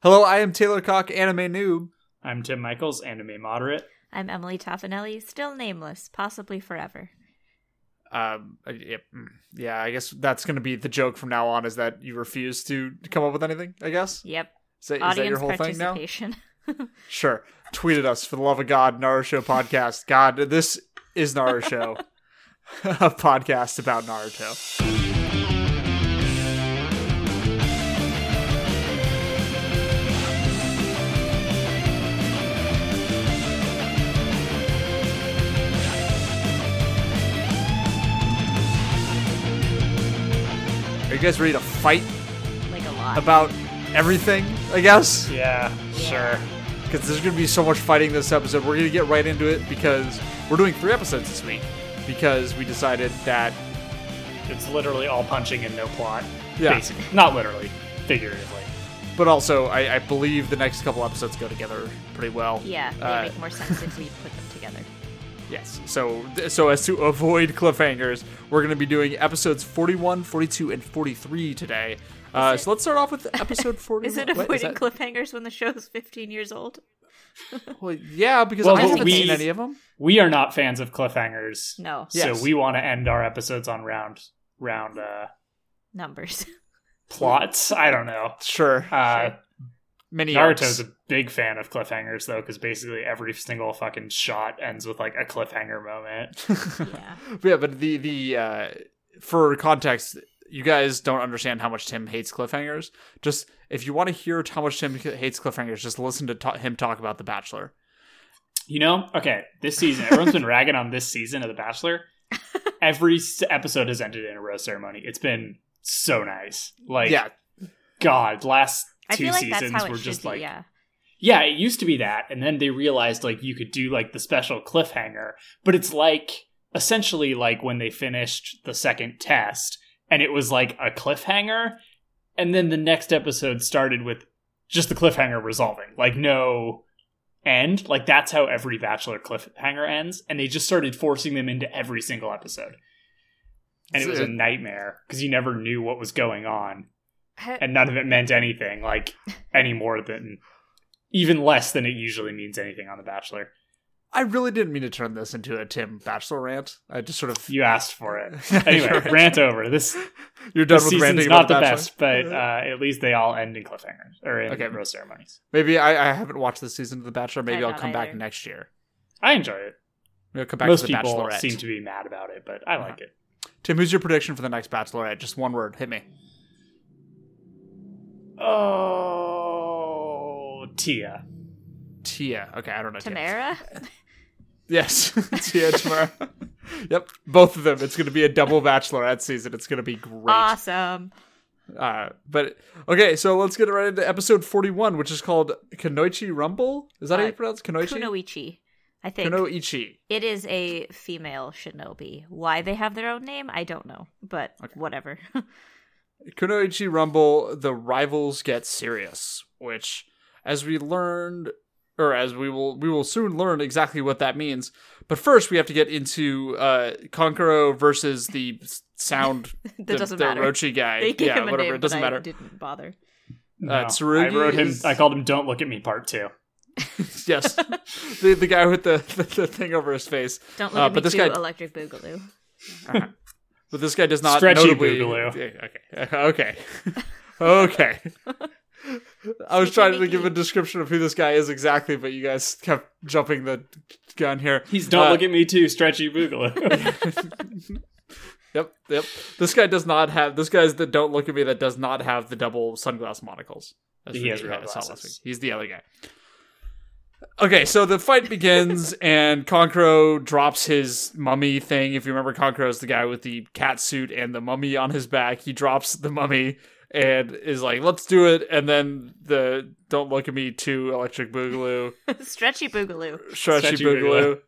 Hello, I am Taylor Cock, anime noob. I'm Tim Michaels, anime moderate. I'm Emily Toffanelli, still nameless, possibly forever. Um, uh, yep, mm, yeah, I guess that's going to be the joke from now on is that you refuse to come up with anything, I guess? Yep. Is that, is Audience that your whole thing now? participation. Sure. Tweet at us for the love of God, Naruto podcast. God, this is Naruto, a podcast about Naruto. You guys ready to fight like a lot. about everything? I guess. Yeah, sure. because there's going to be so much fighting this episode. We're going to get right into it because we're doing three episodes this week because we decided that It's literally all punching and no plot. Yeah. Basically. Not literally, figuratively. but also I, I believe the next couple episodes go together pretty well. yeah, they Uh, make more sense if we put them together. Yes. So so as to avoid cliffhangers, we're going to be doing episodes 41, 42 and 43 today. Uh, so let's start off with episode 41. Is it Wait, avoiding that- cliffhangers when the show's 15 years old? Well, yeah, because well, I haven't we- seen any of them. We are not fans of cliffhangers. No. Yes. So we want to end our episodes on round round uh Numbers. plots. I don't know. Sure. Uh Many Naruto's arcs. a big fan of cliffhangers though, because basically every single fucking shot ends with like a cliffhanger moment. yeah. yeah, but the the uh, for context, you guys don't understand how much Tim hates cliffhangers. Just if you want to hear how much Tim hates cliffhangers, just listen to ta- him talk about The Bachelor. You know, okay, this season, everyone's been ragging on this season of The Bachelor. Every episode has ended in a rose ceremony. It's been so nice. Like, yeah, God, last I two feel like seasons that's how it were just be, like, yeah. Yeah, it used to be that, and then they realized like you could do like the special cliffhanger, but it's like essentially like when they finished the second test, and it was like a cliffhanger, and then the next episode started with just the cliffhanger resolving, like no end. Like that's how every Bachelor cliffhanger ends, and they just started forcing them into every single episode, and it was a nightmare because you never knew what was going on and none of it meant anything like any more than even less than it usually means anything on the bachelor I really didn't mean to turn this into a Tim Bachelor rant. I just sort of you asked for it anyway You're right. rant over this You're done this with season's ranting not about the best but uh, at least they all end in cliffhangers or in Okay. rose ceremonies Maybe I, I haven't watched this season of The Bachelor. Maybe I've I'll not come back next year. i enjoy it Maybe I'll come back most to The people Bachelorette. seem to be mad about it but i Uh-huh. like it Tim, who's your prediction for the next Bachelorette? Just one word. Hit me. oh tia Tia. Okay, I don't know. Tia. Tamara? Yes, Tia Tamara. yep, both of them. It's going to be a double Bachelorette season. It's going to be great. Awesome. Uh, but okay, so let's get right into episode forty-one, which is called Kanoichi Rumble. Is that how Uh, you pronounce Kanoichi? Kunoichi. I think Kunoichi. it is a female shinobi. Why they have their own name, I don't know, but whatever. Kunoichi Rumble. The rivals get serious, which, as we learned, or as we will, we will soon learn exactly what that means. But first, we have to get into uh, Kankuro versus the sound. that the, doesn't the matter. Orochi guy. They gave yeah, him a whatever. name, it doesn't but I matter. didn't bother. no, Tsurugi i wrote him is- i called him don't look at me part two yes, the the guy with the, the, the thing over his face. Don't look Uh, at me but this too, guy- Electric Boogaloo. But this guy does not Stretchy notably. Boogaloo. Okay, okay, okay. I was trying to give a description of who this guy is exactly, but you guys kept jumping the gun here. he's don't Uh, look at me too stretchy boogaloo Yep, yep. This guy does not have. This guy's that don't look at me. That does not have the double sunglass monocles. As He has real saw last glasses. week. He's the other guy. Okay, so the fight begins, and Kankuro drops his mummy thing. If you remember, Kankuro is the guy with the cat suit and the mummy on his back. He drops the mummy and is like, "Let's do it." And then the "Don't look at me" to Electric Boogaloo, Stretchy Boogaloo. Stretchy, Stretchy Boogaloo,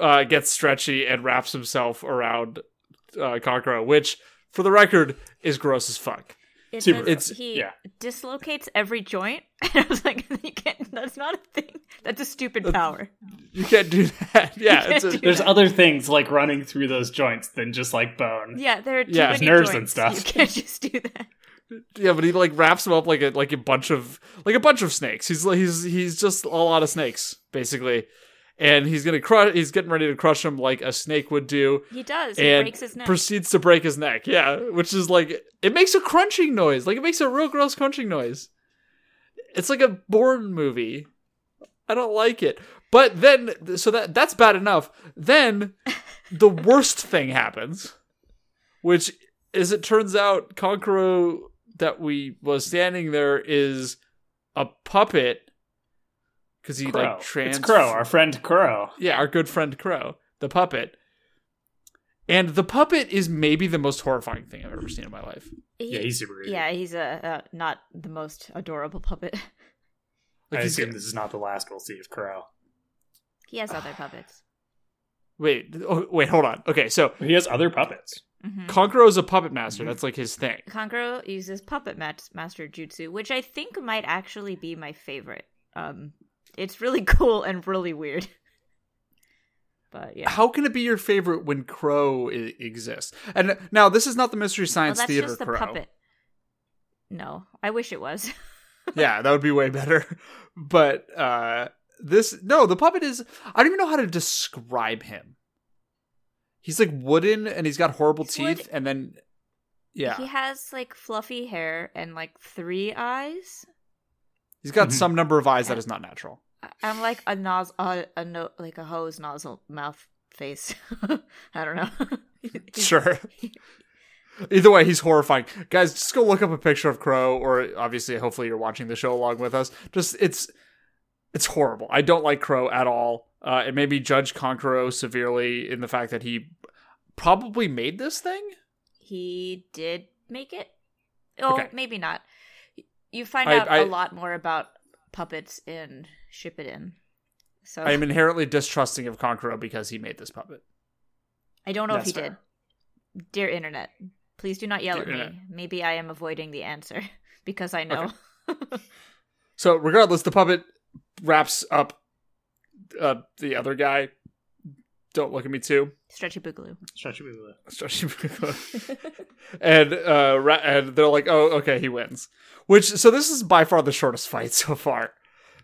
uh, gets stretchy and wraps himself around uh, Kankuro, which, for the record, is gross as fuck. It Super does- he Yeah. dislocates every joint, and I was like, "You can't. That's not a thing. That's a stupid power." You can't do that. Yeah, it's a, do There's that. other things like running through those joints than just like bone. Yeah, there are too Yeah. many Nerves and stuff. You can't just do that. Yeah, but he like wraps him up like a like a bunch of like a bunch of snakes. He's he's he's just a lot of snakes basically, and he's gonna crush. He's getting ready to crush him like a snake would do, He does. He and breaks his neck. proceeds to break his neck. Yeah, which is like it makes a crunching noise. Like it makes a real gross crunching noise. It's like a Bourne movie. I don't like it. But then, so that that's bad enough. Then the worst thing happens, which is it turns out Kankuro that we was standing there is a puppet because he Crow. like trans it's Crow, our friend Crow. yeah, our good friend Crow, the puppet. And the puppet is maybe the most horrifying thing I've ever seen in my life. He- Yeah, he's super creepy. yeah, he's a uh, not the most adorable puppet. Like I he's assume this is not the last we'll see of Crow. He has other puppets. wait, oh, wait, hold on. Okay, so He has other puppets. Hmm Kankuro is a puppet master. That's like his thing. Kankuro uses puppet mat- master jutsu, which I think might actually be my favorite. Um, it's really cool and really weird. But yeah, How can it be your favorite when Crow I- exists? And now this is not the Mystery well, Science that's Theater the Crow. puppet. No, I wish it was. yeah, that would be way better. But uh this no, the puppet is I don't even know how to describe him. He's like wooden and he's got horrible He's teeth wood- and then yeah. He has like fluffy hair and like three eyes. He's got Mhm. some number of eyes that is not natural. I'm like a nos a, a no like a hose nozzle mouth face. I don't know. Sure. Either way, he's horrifying. Guys, just go look up a picture of Crow, or obviously, hopefully, you're watching the show along with us. Just it's it's horrible. I don't like Crow at all. Uh, it made me judge Kankuro severely in the fact that he probably made this thing. He did make it. Oh, Okay. maybe not. You find I- out I- a lot more about puppets in Shippuden. So I am inherently distrusting of Kankuro because he made this puppet. I don't know That's if he fair. did. Dear internet, please do not yell Dear at me. Maybe I am avoiding the answer because I know. So, regardless, the puppet wraps up uh, the other guy. Don't look at me too. Stretchy Boogaloo. Stretchy Boogaloo. Stretchy Boogaloo. and uh ra- and they're like oh okay he wins which so this is by far the shortest fight so far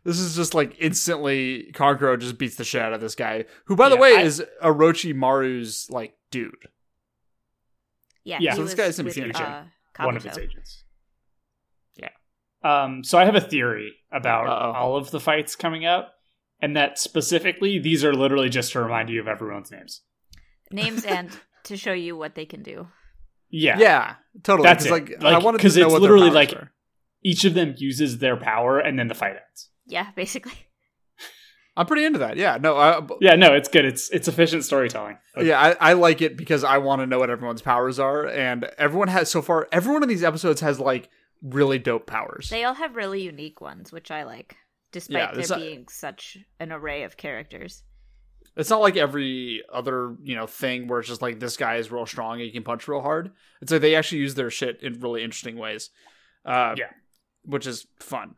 this is just like instantly Kankuro just beats the shit out of this guy who by the way I- is Orochimaru's like dude Yeah, Yeah. he So this guy's in with, Fusion. uh, One of Kabuto. its agents. Yeah. Um, so I have a theory about Uh-oh. all of the fights coming up, and that specifically these are literally just to remind you of everyone's names. names and to show you what they can do. Yeah. yeah, totally That's it. like, I Like, wanted 'cause to know it's what literally like- were. Each of them uses their power, and then the fight ends. Yeah, basically. I'm pretty into that yeah no I, Yeah, no, it's good. It's it's efficient storytelling. yeah I, I like it because I want to know what everyone's powers are and everyone has so far everyone in these episodes has like really dope powers They all have really unique ones, which I like, despite Yeah, there there's a- being such an array of characters. It's not like every other, you know, thing where it's just like this guy is real strong and he can punch real hard. It's like they actually use their shit in really interesting ways. Uh, Yeah. Which is fun.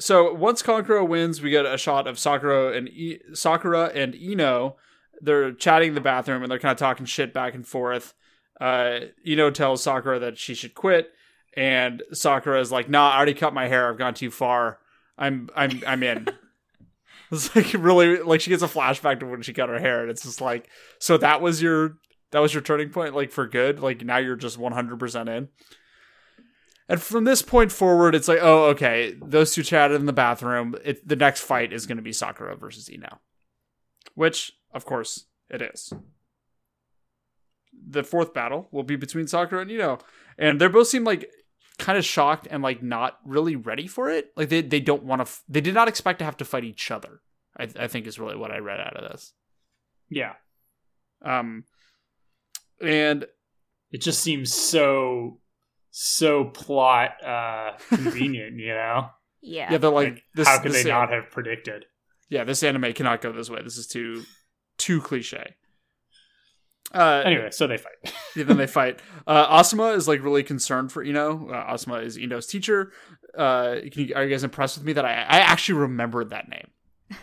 So once Kankuro wins, we get a shot of Sakura and I- Sakura and Ino. They're chatting in the bathroom and they're kind of talking shit back and forth. Uh, Ino tells Sakura that she should quit, and Sakura is like, "Nah, I already cut my hair. I've gone too far. I'm, I'm, I'm in." It's like really like she gets a flashback to when she cut her hair, and it's just like, so that was your that was your turning point, like for good. Like now you're just one hundred percent in. And from this point forward, it's like, oh, okay, those two chatted in the bathroom. It, the next fight is going to be Sakura versus Ino, which, of course, it is. The fourth battle will be between Sakura and Ino, and they both seem like kind of shocked and like not really ready for it. Like they they don't want to. F- they did not expect to have to fight each other. I, I think is really what I read out of this. Yeah. Um, and It just seems so so plot uh convenient, you know? Yeah. yeah, they're like, Like, this. how could this they an- not have predicted? Yeah, this anime cannot go this way. This is too too cliche. Uh, Anyway, so they fight. yeah, then they fight. Uh, Asuma is like really concerned for Ino. Uh, Asuma is Ino's teacher. Uh, can you, are you guys impressed with me that I, I actually remembered that name?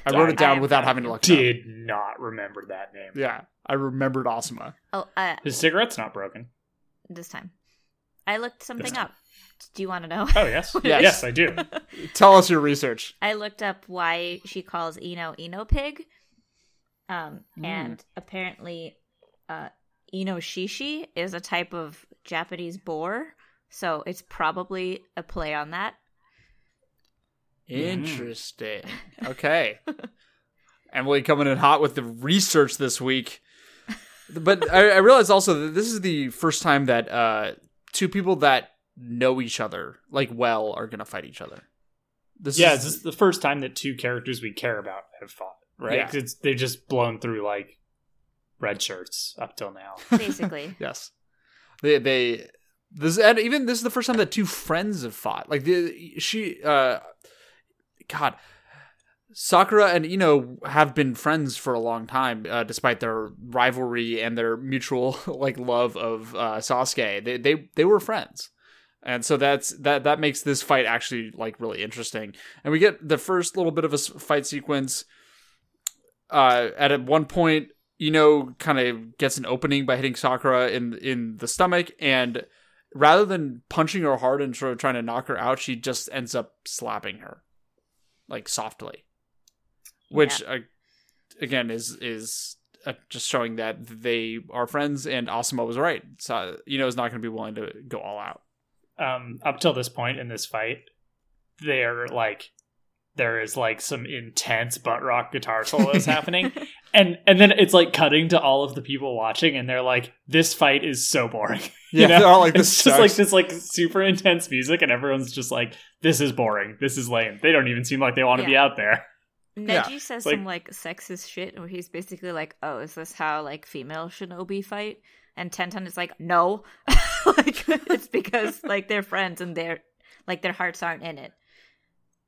I wrote it down am without having to look it up. Did not remember that name. Yeah, I remembered Asuma. Oh, uh, His cigarette's not broken. this time. I looked something up. Do you want to know? Oh yes, Yes. yes, I do. Tell us your research. I looked up why she calls Ino Ino pig. Um, Mm. and apparently, uh, Inoshishi is a type of Japanese boar, so it's probably a play on that. Interesting. Okay. Emily coming in hot with the research this week. But I, I realize also that this is the first time that uh, two people that know each other like well are going to fight each other. This yeah, is this is the first time that two characters we care about have fought. Right? Yeah. 'Cause It's they've just blown through like red shirts up till now. Basically, yes. They they this and even this is the first time that two friends have fought. Like the she uh God Sakura and Ino have been friends for a long time, uh, despite their rivalry and their mutual like love of uh, Sasuke. They they they were friends, and so that's that that makes this fight actually like really interesting. And we get the first little bit of a fight sequence. Uh, at one point, Ino kind of gets an opening by hitting Sakura in in the stomach, and rather than punching her hard and sort of trying to knock her out, she just ends up slapping her, like softly which uh, again is is uh, just showing that they are friends and Asuma was right. So Ino is not going to be willing to go all out. um, up till this point in this fight, they're like there is like some intense butt rock guitar solos happening, and and then it's like cutting to all of the people watching, and they're like, "This fight is so boring." You Yeah, know? they're all like, it's "This just like this like super intense music, and everyone's just like, "This is boring. This is lame." They don't even seem like they want to be out there. Yeah, Neji says like- some like sexist shit where he's basically like, "Oh, is this how like female shinobi fight?" And Tenten is like, "No, like it's because like they're friends and they're like their hearts aren't in it."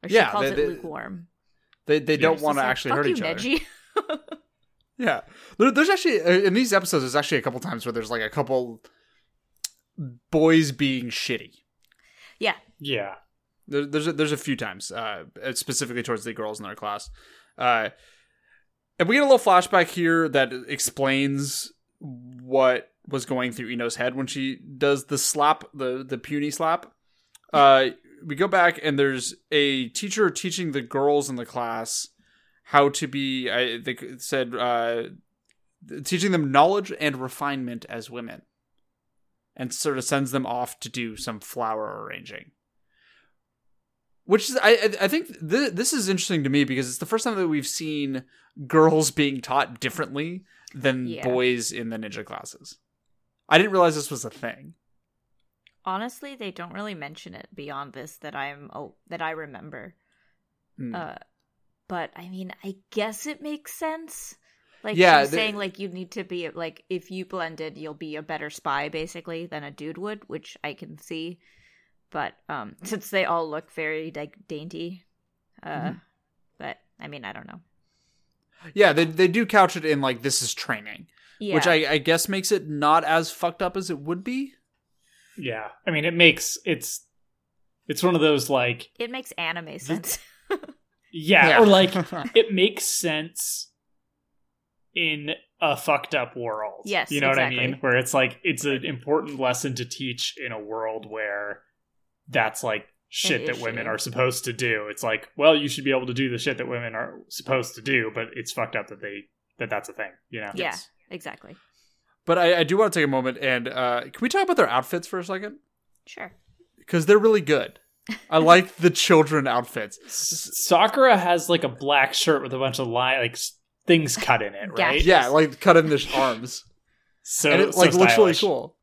Or she Yeah, calls they- it they- lukewarm. They they don't want to like, actually "Fuck hurt you, each other. Neji. Yeah, there, there's actually uh, in these episodes there's actually a couple times where there's like a couple boys being shitty. yeah, Yeah, There, there's a, there's a few times, uh, specifically towards the girls in their class, uh, and we get a little flashback here that explains what was going through Ino's head when she does the slap, the the puny slap. Uh, we go back and there's a teacher teaching the girls in the class how to be. I they said uh, teaching them knowledge and refinement as women, and sort of sends them off to do some flower arranging which is I I- think th- this is interesting to me because it's the first time that we've seen girls being taught differently than Yeah. boys in the ninja classes. I didn't realize this was a thing. honestly, they don't really mention it beyond this that I'm oh that I remember. Hmm. Uh, but I mean, I guess it makes sense. Like Yeah, she's the- saying, like you need to be like if you blended, you'll be a better spy, basically, than a dude would, which I can see. But um, since they all look very like dainty, uh, Mhm. but I mean, I don't know. yeah, they they do couch it in like this is training, Yeah, which I, I guess makes it not as fucked up as it would be. yeah. I mean, it makes it's it's one of those like it makes anime sense. yeah, Yeah. or like it makes sense in a fucked up world. Yes, you know what I mean. Where it's like it's an important lesson to teach in a world where that's like shit that women are supposed to do. It's like, well, you should be able to do the shit that women are supposed to do, but it's fucked up that they that that's a thing. You know? yeah, Yes. exactly. But I, I do want to take a moment and uh, can we talk about their outfits for a second? Sure. Because they're really good. I like the children outfits. Sakura has like a black shirt with a bunch of line like things cut in it, right? Gashes. Yeah, like cut in the arms, So and it so like looks really cool.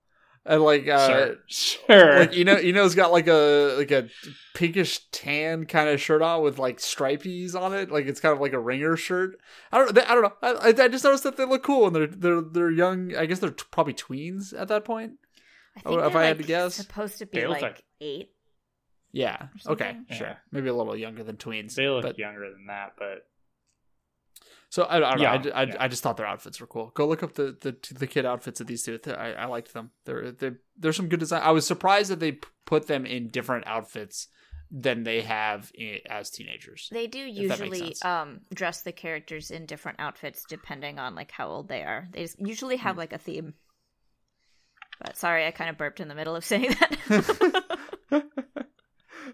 And like uh, sure, sure. like you know you know it's got like a like a pinkish tan kind of shirt on with like stripies on it like it's kind of like a ringer shirt i don't they, i don't know I, I I just noticed that they look cool and they're they're they're young i guess they're t- probably tweens at that point I Oh, think if they're I had to guess, supposed to be like like- eight. Yeah. Okay. something? sure. Maybe a little younger than tweens they look but younger than that, but so i, I don't know. I, Yeah, I, yeah. I just thought their outfits were cool. Go look up the the, the kid outfits of these two. I, I liked them. They're, they're there's some good design. I was surprised that they put them in different outfits than they have i as teenagers They do If that makes usually um dress the characters in different outfits depending on like how old they are. They s- usually have like a theme. But sorry, I kind of burped in the middle of saying that.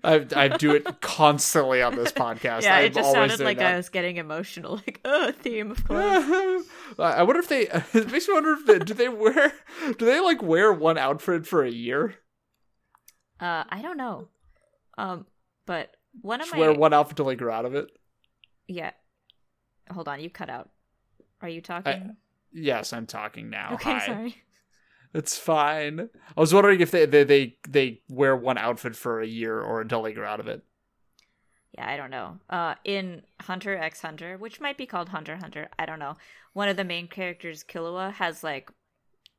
I, I do it constantly on this podcast. yeah, I'm it just always sounded like that. I was getting emotional. Like, oh, theme of course. I wonder if they. It makes me wonder if they, do they wear do they like wear one outfit for a year? Uh, I don't know. Um, but one of Just my wear one outfit till they grow out of it. yeah. Hold on, you cut out. Are you talking? Yes, I'm talking now. okay, Hi. sorry. It's fine. I was wondering if they, they they they wear one outfit for a year or until they grow out of it. Yeah, I don't know. Uh, in Hunter x Hunter, which might be called Hunter Hunter, I don't know. One of the main characters, Killua, has like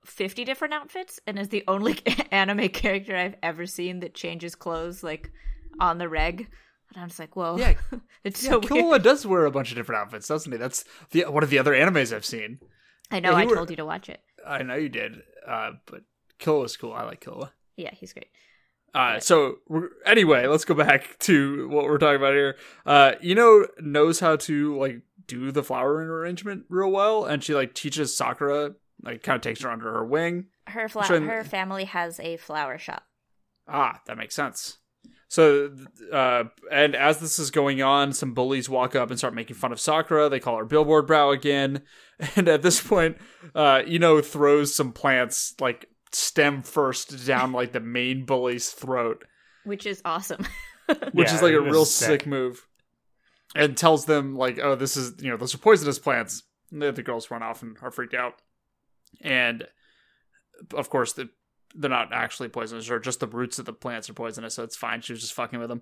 fifty different outfits, and is the only anime character I've ever seen that changes clothes like on the reg. And I'm just like, whoa, Yeah, it's Yeah, so Killua weird. does wear a bunch of different outfits, doesn't he? That's the one of the other animes I've seen. I know. Yeah, I were- told you to watch it. I know you did, uh, but Killua's cool. I like Killua. Yeah, he's great. Uh, so anyway, let's go back to what we're talking about here. Uh, Ino knows how to like do the flower arrangement real well, and she like teaches Sakura, like kind of takes her under her wing. Her fla- her family has a flower shop. Ah, that makes sense. So, uh, and as this is going on, some bullies walk up and start making fun of Sakura. They call her billboard brow again. And at this point, uh, Ino throws some plants, like stem first, down like the main bully's throat, which is awesome. which Yeah, is like a real sick. sick move. And tells them, like, oh, this is, you know, those are poisonous plants. And the, the girls run off and are freaked out. And of course, the they're not actually poisonous, or just the roots of the plants are poisonous, so it's fine. She was just fucking with them.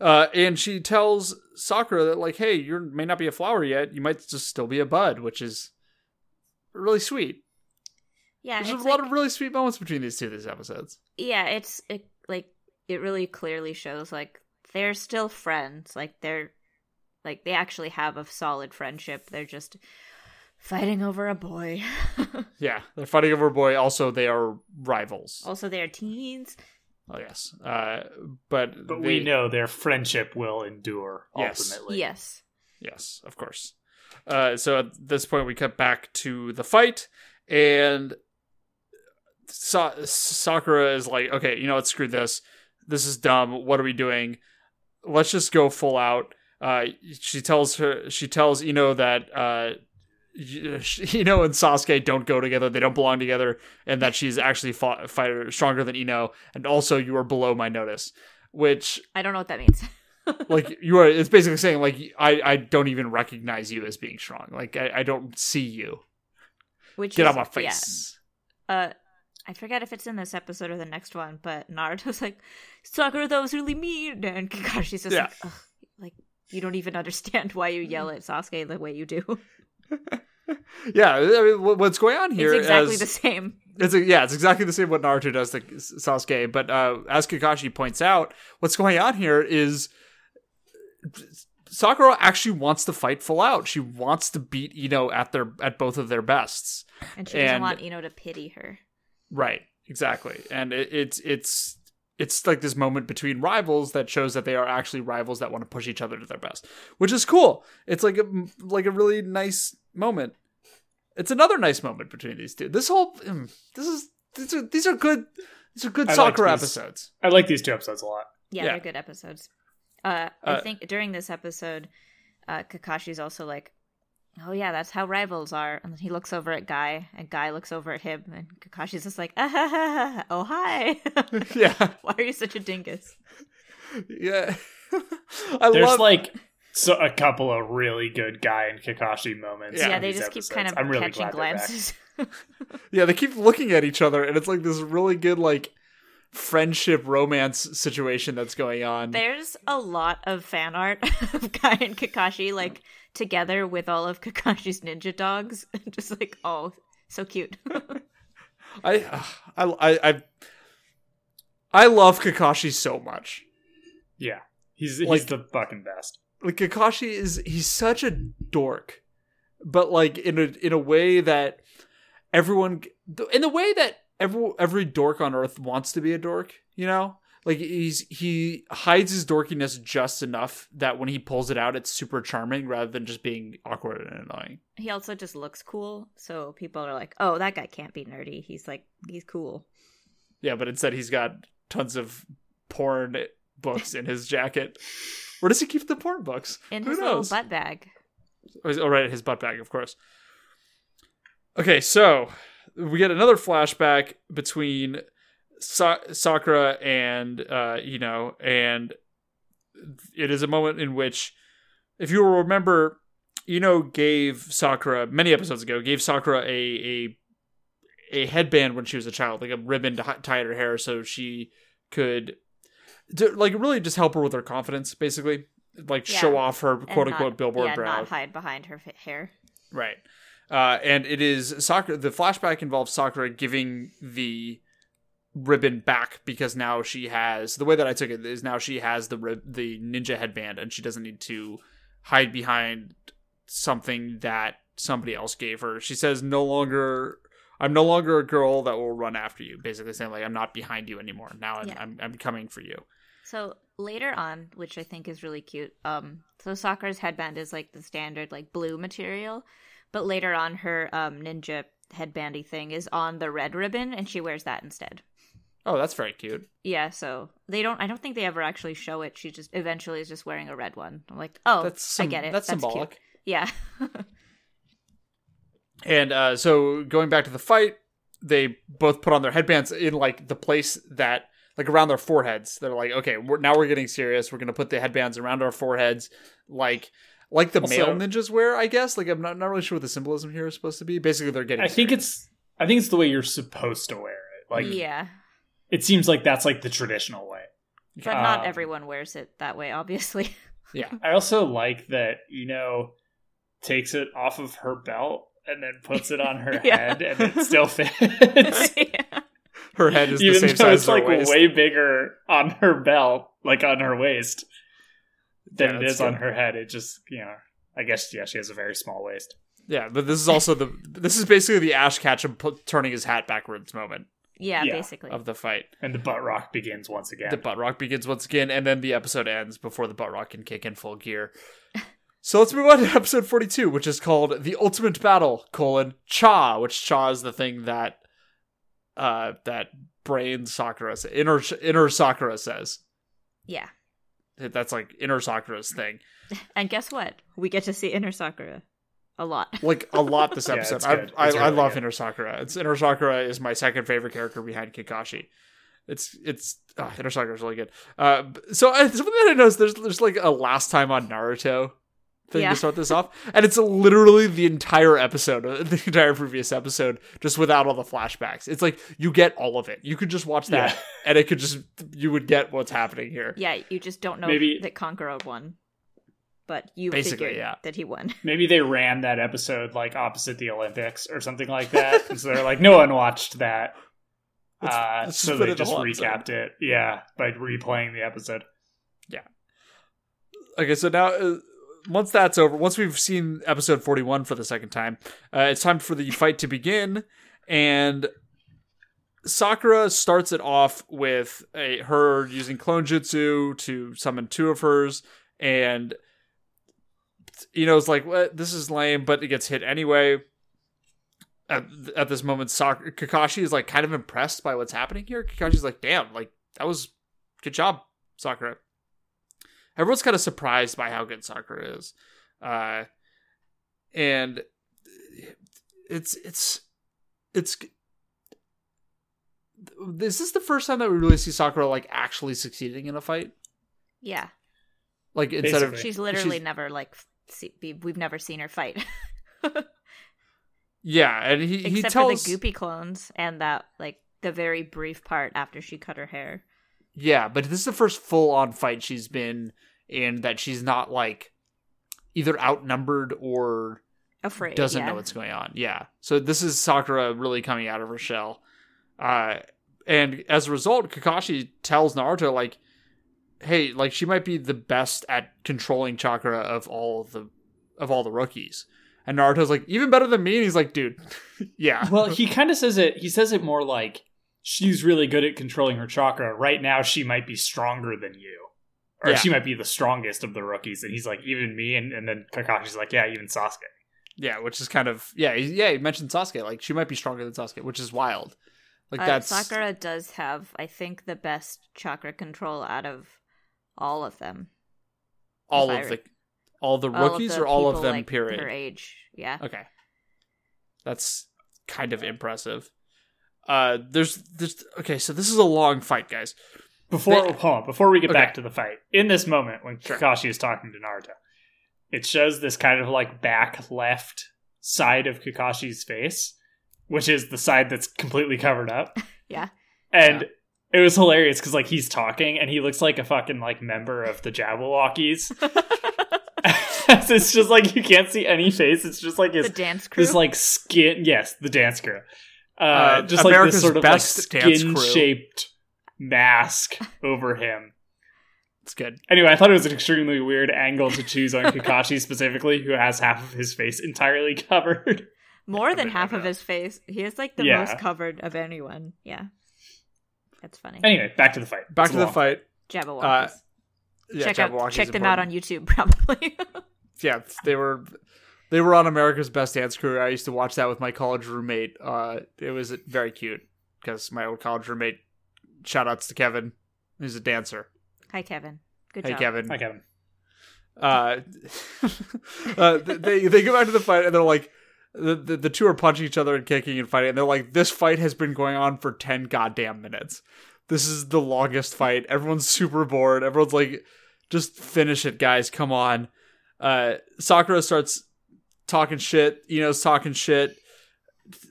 Uh, and she tells Sakura that, like, hey, you may not be a flower yet. You might just still be a bud, which is really sweet. yeah, There's a lot like- of really sweet moments between these two these episodes. yeah it's it, like it really clearly shows like they're still friends like they're like they actually have a solid friendship they're just fighting over a boy Yeah, they're fighting over a boy. Also, they are rivals. also they're teens Oh yes, uh, but But they- we know their friendship will endure Yes. ultimately. yes Yes, of course. Uh, so at this point, we cut back to the fight, and Sa- Sakura is like, "Okay, you know what? Screw this. This is dumb. What are we doing? Let's just go full out." Uh, she tells her, she tells Ino that uh, y- Ino and Sasuke don't go together. They don't belong together, and that she's actually fought, fighter stronger than Ino. And also, you are below my notice. Which i don't know what that means like you are it's basically saying like i i don't even recognize you as being strong like i, I don't see you which get is, out my yeah. face uh I forget if it's in this episode or the next one, but Naruto's like, Sakura, that was really mean. And Kakashi's just Yeah. like, like, you don't even understand why you yell at Sasuke the way you do. yeah I mean, what's going on here it's exactly as- the same. it's yeah it's exactly the same what naruto does to sasuke but uh as kakashi points out what's going on here is sakura actually wants to fight full out she wants to beat ino at their at both of their bests And she doesn't and- want Ino to pity her. Right, exactly. And it, it's it's it's like this moment between rivals that shows that they are actually rivals that want to push each other to their best, which is cool. It's like a like a really nice moment. It's another nice moment between these two. This whole mm, this is these are these are good these are good I liked Sakura these. episodes. I like these two episodes a lot. Yeah, Yeah. they're good episodes. Uh, I Uh, think during this episode, uh, Kakashi's also like, "Oh yeah, that's how rivals are." And he looks over at Guy, and Guy looks over at him, and Kakashi's just like, ah, ha, ha, ha. "Oh hi, Yeah, why are you such a dingus?" yeah. I There's love like so a couple of really good guy and Kakashi moments. Yeah, Yeah, they these just keep kind of I'm really catching glad they're back. glances. yeah. They keep looking at each other, and it's like this really good like friendship romance situation that's going on. There's a lot of fan art of Guy and Kakashi like together with all of Kakashi's ninja dogs. Just like, oh, so cute. I, uh, I, I, I, I love Kakashi so much. Yeah, he's he's Like- the fucking best. Like Kakashi is, he's such a dork, but like in a in a way that everyone, in the way that every every dork on Earth wants to be a dork. You know, like he's he hides his dorkiness just enough that when he pulls it out, it's super charming rather than just being awkward and annoying. he also just looks cool, so people are like, "Oh, that guy can't be nerdy. He's like, he's cool." Yeah, but instead he's got tons of porn books in his jacket. Where does he keep the porn books? In Who his knows? little butt bag. Oh, oh, right, his butt bag, of course. Okay, so we get another flashback between Sa- Sakura and uh, Ino, and it is a moment in which, if you will remember, Ino, gave Sakura many episodes ago gave Sakura a a a headband when she was a child, like a ribbon to tie her hair, so she could, to, like, really just help her with her confidence, basically, like Yeah. show off her and quote unquote not- billboard yeah, brow. not hide behind her hair. Right. Uh, and it is Sakura. The flashback involves Sakura giving the ribbon back because now she has the way that I took it is now she has the rib, the ninja headband and she doesn't need to hide behind something that somebody else gave her. She says no longer I'm no longer a girl that will run after you. Basically saying like I'm not behind you anymore. Now I'm Yeah. I'm, I'm coming for you. So later on, which I think is really cute, um, so Sakura's headband is like the standard like blue material, but later on her um ninja headbandy thing is on the red ribbon, and she wears that instead. Oh, that's very cute. Yeah, so they don't. I don't think they ever actually show it. She just eventually is just wearing a red one. I'm like, oh, That's sim- I get it. That's, cute. symbolic. Yeah, And uh, so going back to the fight, they both put on their headbands in like the place that like around their foreheads. They're like, okay, we're, now we're getting serious. We're gonna put the headbands around our foreheads, like like the Also- male ninjas wear. I guess. Like I'm not not really sure what the symbolism here is supposed to be. Basically, they're getting. I think it's I think it's the way you're supposed to wear it. Like yeah, it seems like that's like the traditional way. but not Um, everyone wears it that way. Obviously, yeah. I also like that Ino, takes it off of her belt and then puts it on her Yeah. head and it still fits. yeah. Her head is the Even same size it's as her like waist. way bigger on her belt, like on her waist, than Yeah, it that's on her head. It just you know I guess yeah, she has a very small waist. Yeah, but this is also the this is basically the Ash Ketchum put, turning his hat backwards moment yeah, Yeah. basically. of the fight. And the butt rock begins once again. The butt rock begins once again, and then the episode ends before the butt rock can kick in full gear. so let's move on to episode forty-two, which is called "The Ultimate Battle: colon Cha," which Cha is the thing that uh that brain Sakura inner inner Sakura says. yeah, That's like inner Sakura's thing. and guess what? We get to see Inner Sakura a lot. Like a lot this episode. it's I. I, It's I love good. inner Sakura. It's inner Sakura is my second favorite character behind Kakashi. It's it's oh, inner Sakura is really good. Uh, so I, something that I noticed there's there's like a last time on Naruto thing Yeah. to start this off, and it's literally the entire episode, uh, the entire previous episode, just without all the flashbacks. It's like you get all of it. You could just watch that, Yeah. and it could just you would get what's happening here. Yeah, you just don't know Maybe- that Kankuro won, but you Basically, figured yeah. that he won. Maybe they ran that episode like opposite the Olympics or something like that. and so they're like, no one watched that. Let's- uh, let's so they it the just whole episode. recapped it. Yeah, by replaying the episode. Yeah. Okay, so now uh, once that's over, once we've seen episode 41 for the second time, uh, it's time for the fight to begin. And Sakura starts it off with a, her using clone jutsu to summon two of hers. And Ino's like, what? This is lame, but it gets hit anyway. At, at this moment, Sak- Kakashi is like kind of impressed by what's happening here. Kakashi's like, damn, like that was good job, Sakura everyone's kind of surprised by how good Sakura is, uh, and it's it's it's. Is this the first time that we really see Sakura like actually succeeding in a fight? Yeah, Like instead of she's literally she's- never like see, we've never seen her fight yeah, and he he except tells for the Goopy clones and that like the very brief part after she cut her hair. yeah, but this is the first full on fight she's been in that she's not like either outnumbered or Afraid, doesn't yeah. know what's going on. Yeah. So this is Sakura really coming out of her shell. Uh, and as a result, Kakashi tells Naruto like, "Hey, like she might be the best at controlling chakra of all the of all the rookies." And Naruto's like, "Even better than me." And he's like, "Dude, yeah." Well, he kind of says it. He says it more like she's really good at controlling her chakra. Right now, she might be stronger than you, or Yeah. she might be the strongest of the rookies. And he's like, even me. And, and then Kakashi's like, yeah, even Sasuke. yeah, which is kind of yeah, yeah. He mentioned Sasuke like she might be stronger than Sasuke, which is wild. Like Uh, that's Sakura does have, I think, the best chakra control out of all of them. all of re- the all the All of rookies the or all of them. like, period. Her age, yeah. Okay. That's kind of impressive. Uh there's there's okay, so this is a long fight, guys. Before They- hold on, before we get Okay. back to the fight, in this moment when Sure. Kakashi is talking to Naruto, it shows this kind of like back left side of Kakashi's face, which is the side that's completely covered up. Yeah. And it was hilarious because like he's talking and he looks like a fucking like member of the Jabbawockeez. it's just like you can't see any face. It's just like the dance crew. this like skin yes the dance crew uh, Uh, just like America's this sort of best like skin shaped mask over him It's good. anyway i thought it was an extremely weird angle to choose on kakashi specifically who has half of his face entirely covered More than half of his face. He is like the Yeah. most covered of anyone. Yeah. That's funny. anyway back to the fight Back It's to the long. fight. Jabbawockeez. Uh, Yeah, check out, Jabbawockeez check is them out on. YouTube, probably. Yeah, they were they were on America's Best Dance Crew. I used to watch that with my college roommate. Uh it was very cute because my old college roommate shout outs to Kevin, who's a dancer. Hi, Kevin. Good hey job. Kevin. Hi, Kevin. uh, uh, they they go back to the fight and they're like, the, the the two are punching each other and kicking and fighting. And they're like, this fight has been going on for ten goddamn minutes. This is the longest fight. Everyone's super bored. Everyone's like, just finish it, guys. Come on. Uh, Sakura starts talking shit. Ino's talking shit.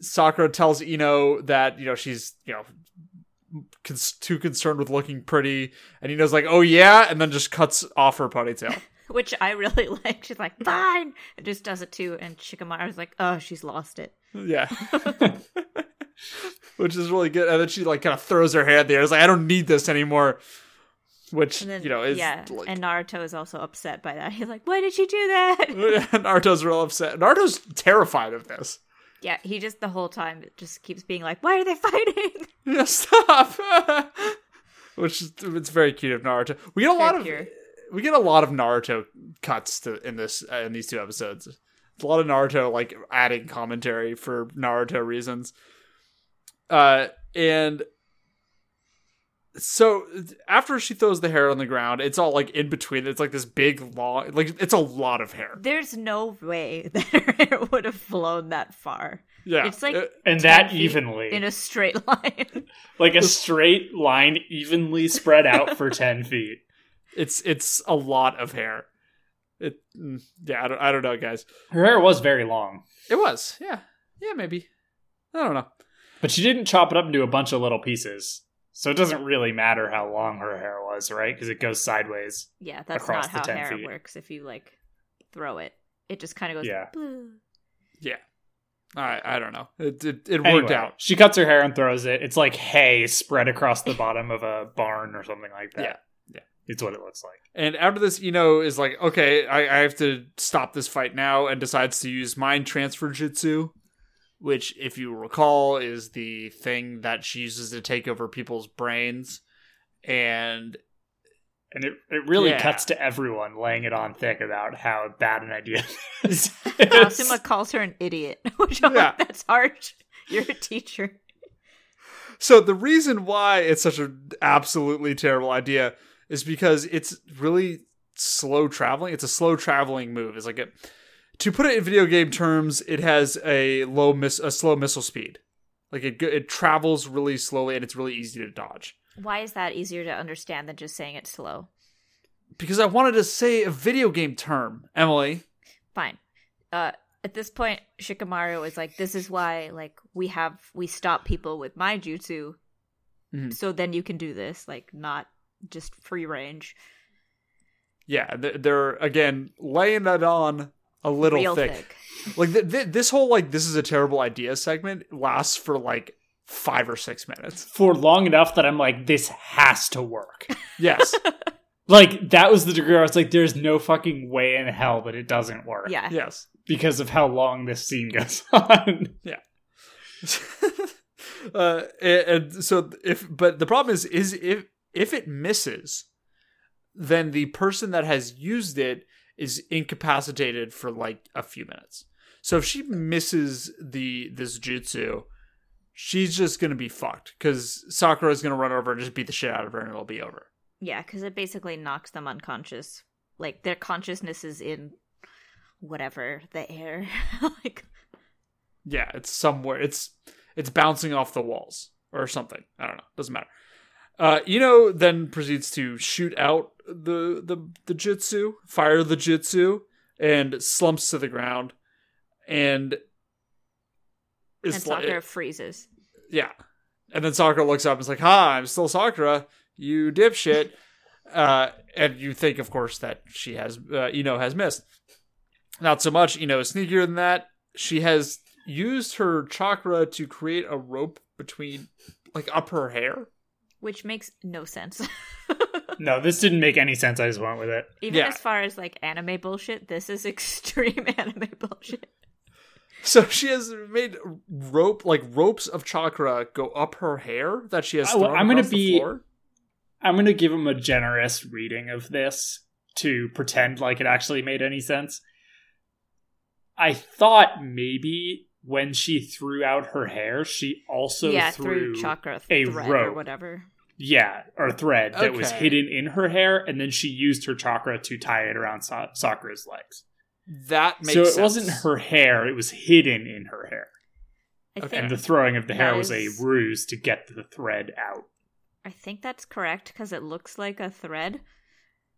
Sakura tells Ino that you know she's you know cons- too concerned with looking pretty, and Ino's like, "Oh yeah," and then just cuts off her ponytail. Which I really like. She's like, fine. And just does it too. And Shikamaru's like, oh, she's lost it. Yeah. Which is really good. And then she like kind of throws her hand there. It's like, I don't need this anymore. Which, then, you know, is yeah. like And Naruto is also upset by that. He's like, why did she do that? Naruto's real upset. Naruto's terrified of this. yeah, he just the whole time just keeps being like, why are they fighting? Yeah, stop. Which is it's very cute of Naruto. We get a lot Very of pure. We get a lot of Naruto cuts to in this uh, in these two episodes. It's a lot of Naruto like adding commentary for Naruto reasons. Uh and so after she throws the hair on the ground, it's all like in between. It's like this big long like it's a lot of hair. There's no way that her hair would have flown that far. Yeah. It's like Uh, And that evenly. in a straight line. like a straight line evenly spread out for 10 feet. It's it's a lot of hair. It mm, yeah, I don't I don't know, guys. Her hair was very long, It was. Yeah. Yeah, maybe. I don't know. but she didn't chop it up into a bunch of little pieces. So it doesn't really matter how long her hair was, right? Because it goes sideways. yeah, that's Across not the how hair feet. works. If you like throw it, it just kind of goes. Yeah. "Blue." Yeah. I I don't know. It it, it Anyway, worked out. She cuts her hair and throws it. It's like hay spread across the bottom of a barn or something like that. Yeah, yeah. It's what it looks like. And after this, Ino is like, okay, I, I have to stop this fight now, and decides to use mind transfer jutsu, which, if you recall, is the thing that she uses to take over people's brains. And And it, it really Yeah. cuts to everyone laying it on thick about how bad an idea this is. Asuma calls her an idiot, which I'm Yeah. like, that's harsh. You're a teacher. so the reason why it's such an absolutely terrible idea is because it's really slow traveling. It's a slow traveling move. It's like a to put it in video game terms, it has a low miss a slow missile speed. Like it it travels really slowly and it's really easy to dodge. Why is that easier to understand than just saying it's slow? Because I wanted to say a video game term, Emily. Fine. Uh, at this point, Shikamaru is like, "This is why, like, we have we stop people with my jutsu, Mhm. so then you can do this, like, not just free range, Yeah, they're again laying that on a little real thick. thick. Like th- th- this whole like this is a terrible idea segment lasts for like five or six minutes. For long enough that I'm like, this has to work. Yes, like, that was the degree where I was like, there's no fucking way in hell that it doesn't work. Yeah, yes. Because of how long this scene goes on. Yeah. uh, and, and so if but the problem is is if if it misses, then the person that has used it is incapacitated for like a few minutes. So if she misses the this jutsu, she's just gonna be fucked because Sakura is gonna run over and just beat the shit out of her and it'll be over. Yeah, because it basically knocks them unconscious. Like their consciousness is in whatever the air. like Yeah, it's somewhere. It's it's bouncing off the walls or something. I don't know. Doesn't matter. Uh, Ino then proceeds to shoot out the the the jutsu, fire the jutsu, and slumps to the ground, and and is like, Sakura freezes. yeah. And then Sakura looks up and is like, "Ha, I'm still Sakura, you dipshit." uh, and you think, of course, that she has uh, Ino has missed. Not so much. Ino is sneakier than that. She has used her chakra to create a rope between, like, up her hair. Which makes no sense. No, this didn't make any sense. I just went with it. Even Yeah. as far as like anime bullshit, this is extreme anime bullshit. So she has made rope, like ropes of chakra, go up her hair that she has. Oh, Thrown I'm gonna the be- floor. I'm going to give him a generous reading of this to pretend like it actually made any sense. I thought maybe when she threw out her hair, she also yeah, threw, through chakra a thread or rope. whatever. yeah, or thread that was hidden in her hair, and then she used her chakra to tie it around Sa- Sakura's legs. That makes so it sense. wasn't her hair; it was hidden in her hair, Okay. and the throwing of the hair That was a ruse to get the thread out. I think that's correct because it looks like a thread.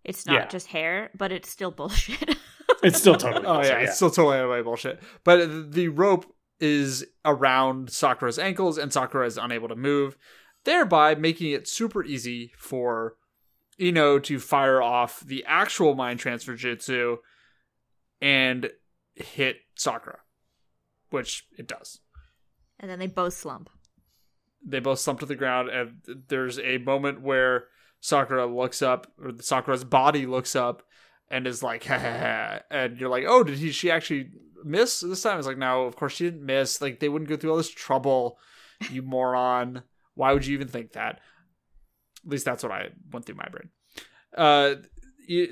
It's not Yeah. just hair, but it's still bullshit. It's still totally. Oh bullshit, yeah, it's still totally anime bullshit. But the rope is around Sakura's ankles, and Sakura is unable to move, thereby making it super easy for Ino to fire off the actual mind transfer jutsu and hit Sakura, which it does. and then they both slump. They both slump to the ground, and there's a moment where Sakura looks up, or Sakura's body looks up, and is like, ha, ha, ha. and you're like, oh, did he? She actually miss this time? It's like, no, of course she didn't miss. Like they wouldn't go through all this trouble, you moron. Why would you even think that? At least that's what I went through my brain. Uh,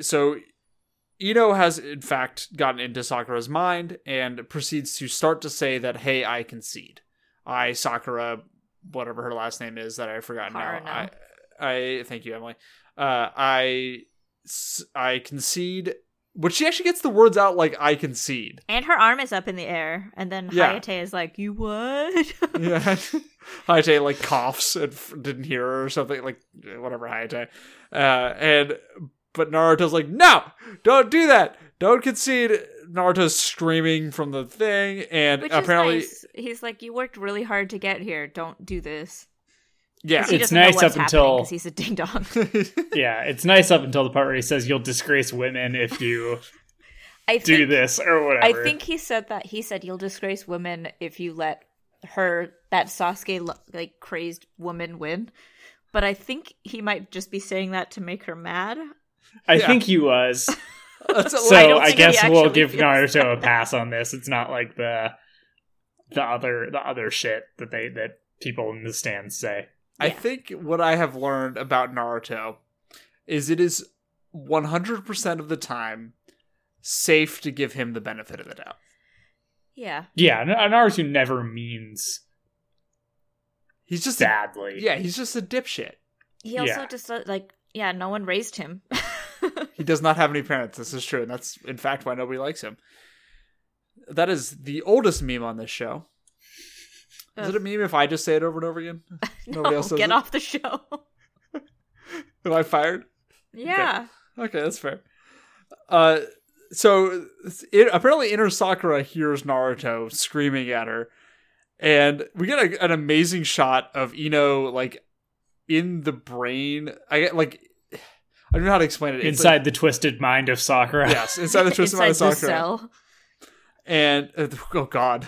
so Ino has in fact gotten into Sakura's mind and proceeds to start to say that, "Hey, I concede. I Sakura, whatever her last name is that I've forgotten now. Haruno. I, I thank you, Emily. Uh, I I concede." But she actually gets the words out like "I concede." And her arm is up in the air, and then Yeah. Hayate is like, "You would." Yeah, Hayate like coughs and f- didn't hear her or something like whatever Hayate, uh, and but Naruto's like, no, don't do that, don't concede. Naruto's screaming from the thing, and Which apparently, nice. He's like, "You worked really hard to get here. Don't do this." Yeah, 'Cause he It's doesn't know nice what's up until- because he's a ding dong. Yeah, it's nice up until the part where he says you'll disgrace women if you I do think, this or whatever. I think he said that. He said you'll disgrace women if you let her that Sasuke like crazed woman win. But I think he might just be saying that to make her mad. I Yeah. think he was. So I I, guess we'll give feels Naruto a pass on this. It's not like the the other the other shit that they that people in the stands say. I think what I have learned about Naruto is it is 100% of the time safe to give him the benefit of the doubt. Yeah, Yeah, N- Naruto never means He's just a, yeah, he's just a dipshit. he also Yeah. just uh, like yeah, no one raised him. He does not have any parents. This is true, and that's in fact why nobody likes him. That is the oldest meme on this show. Is it a meme if I just say it over and over again? Nobody else does get it? off the show. Am I fired? yeah, Okay, that's fair. Uh, so it, apparently, Inner Sakura hears Naruto screaming at her, and we get a, an amazing shot of Ino like in the brain. I get like I don't know how to explain it. It's Inside the twisted mind of Sakura. like, yes, inside the twisted inside mind of the Sakura, cell. and uh, oh god,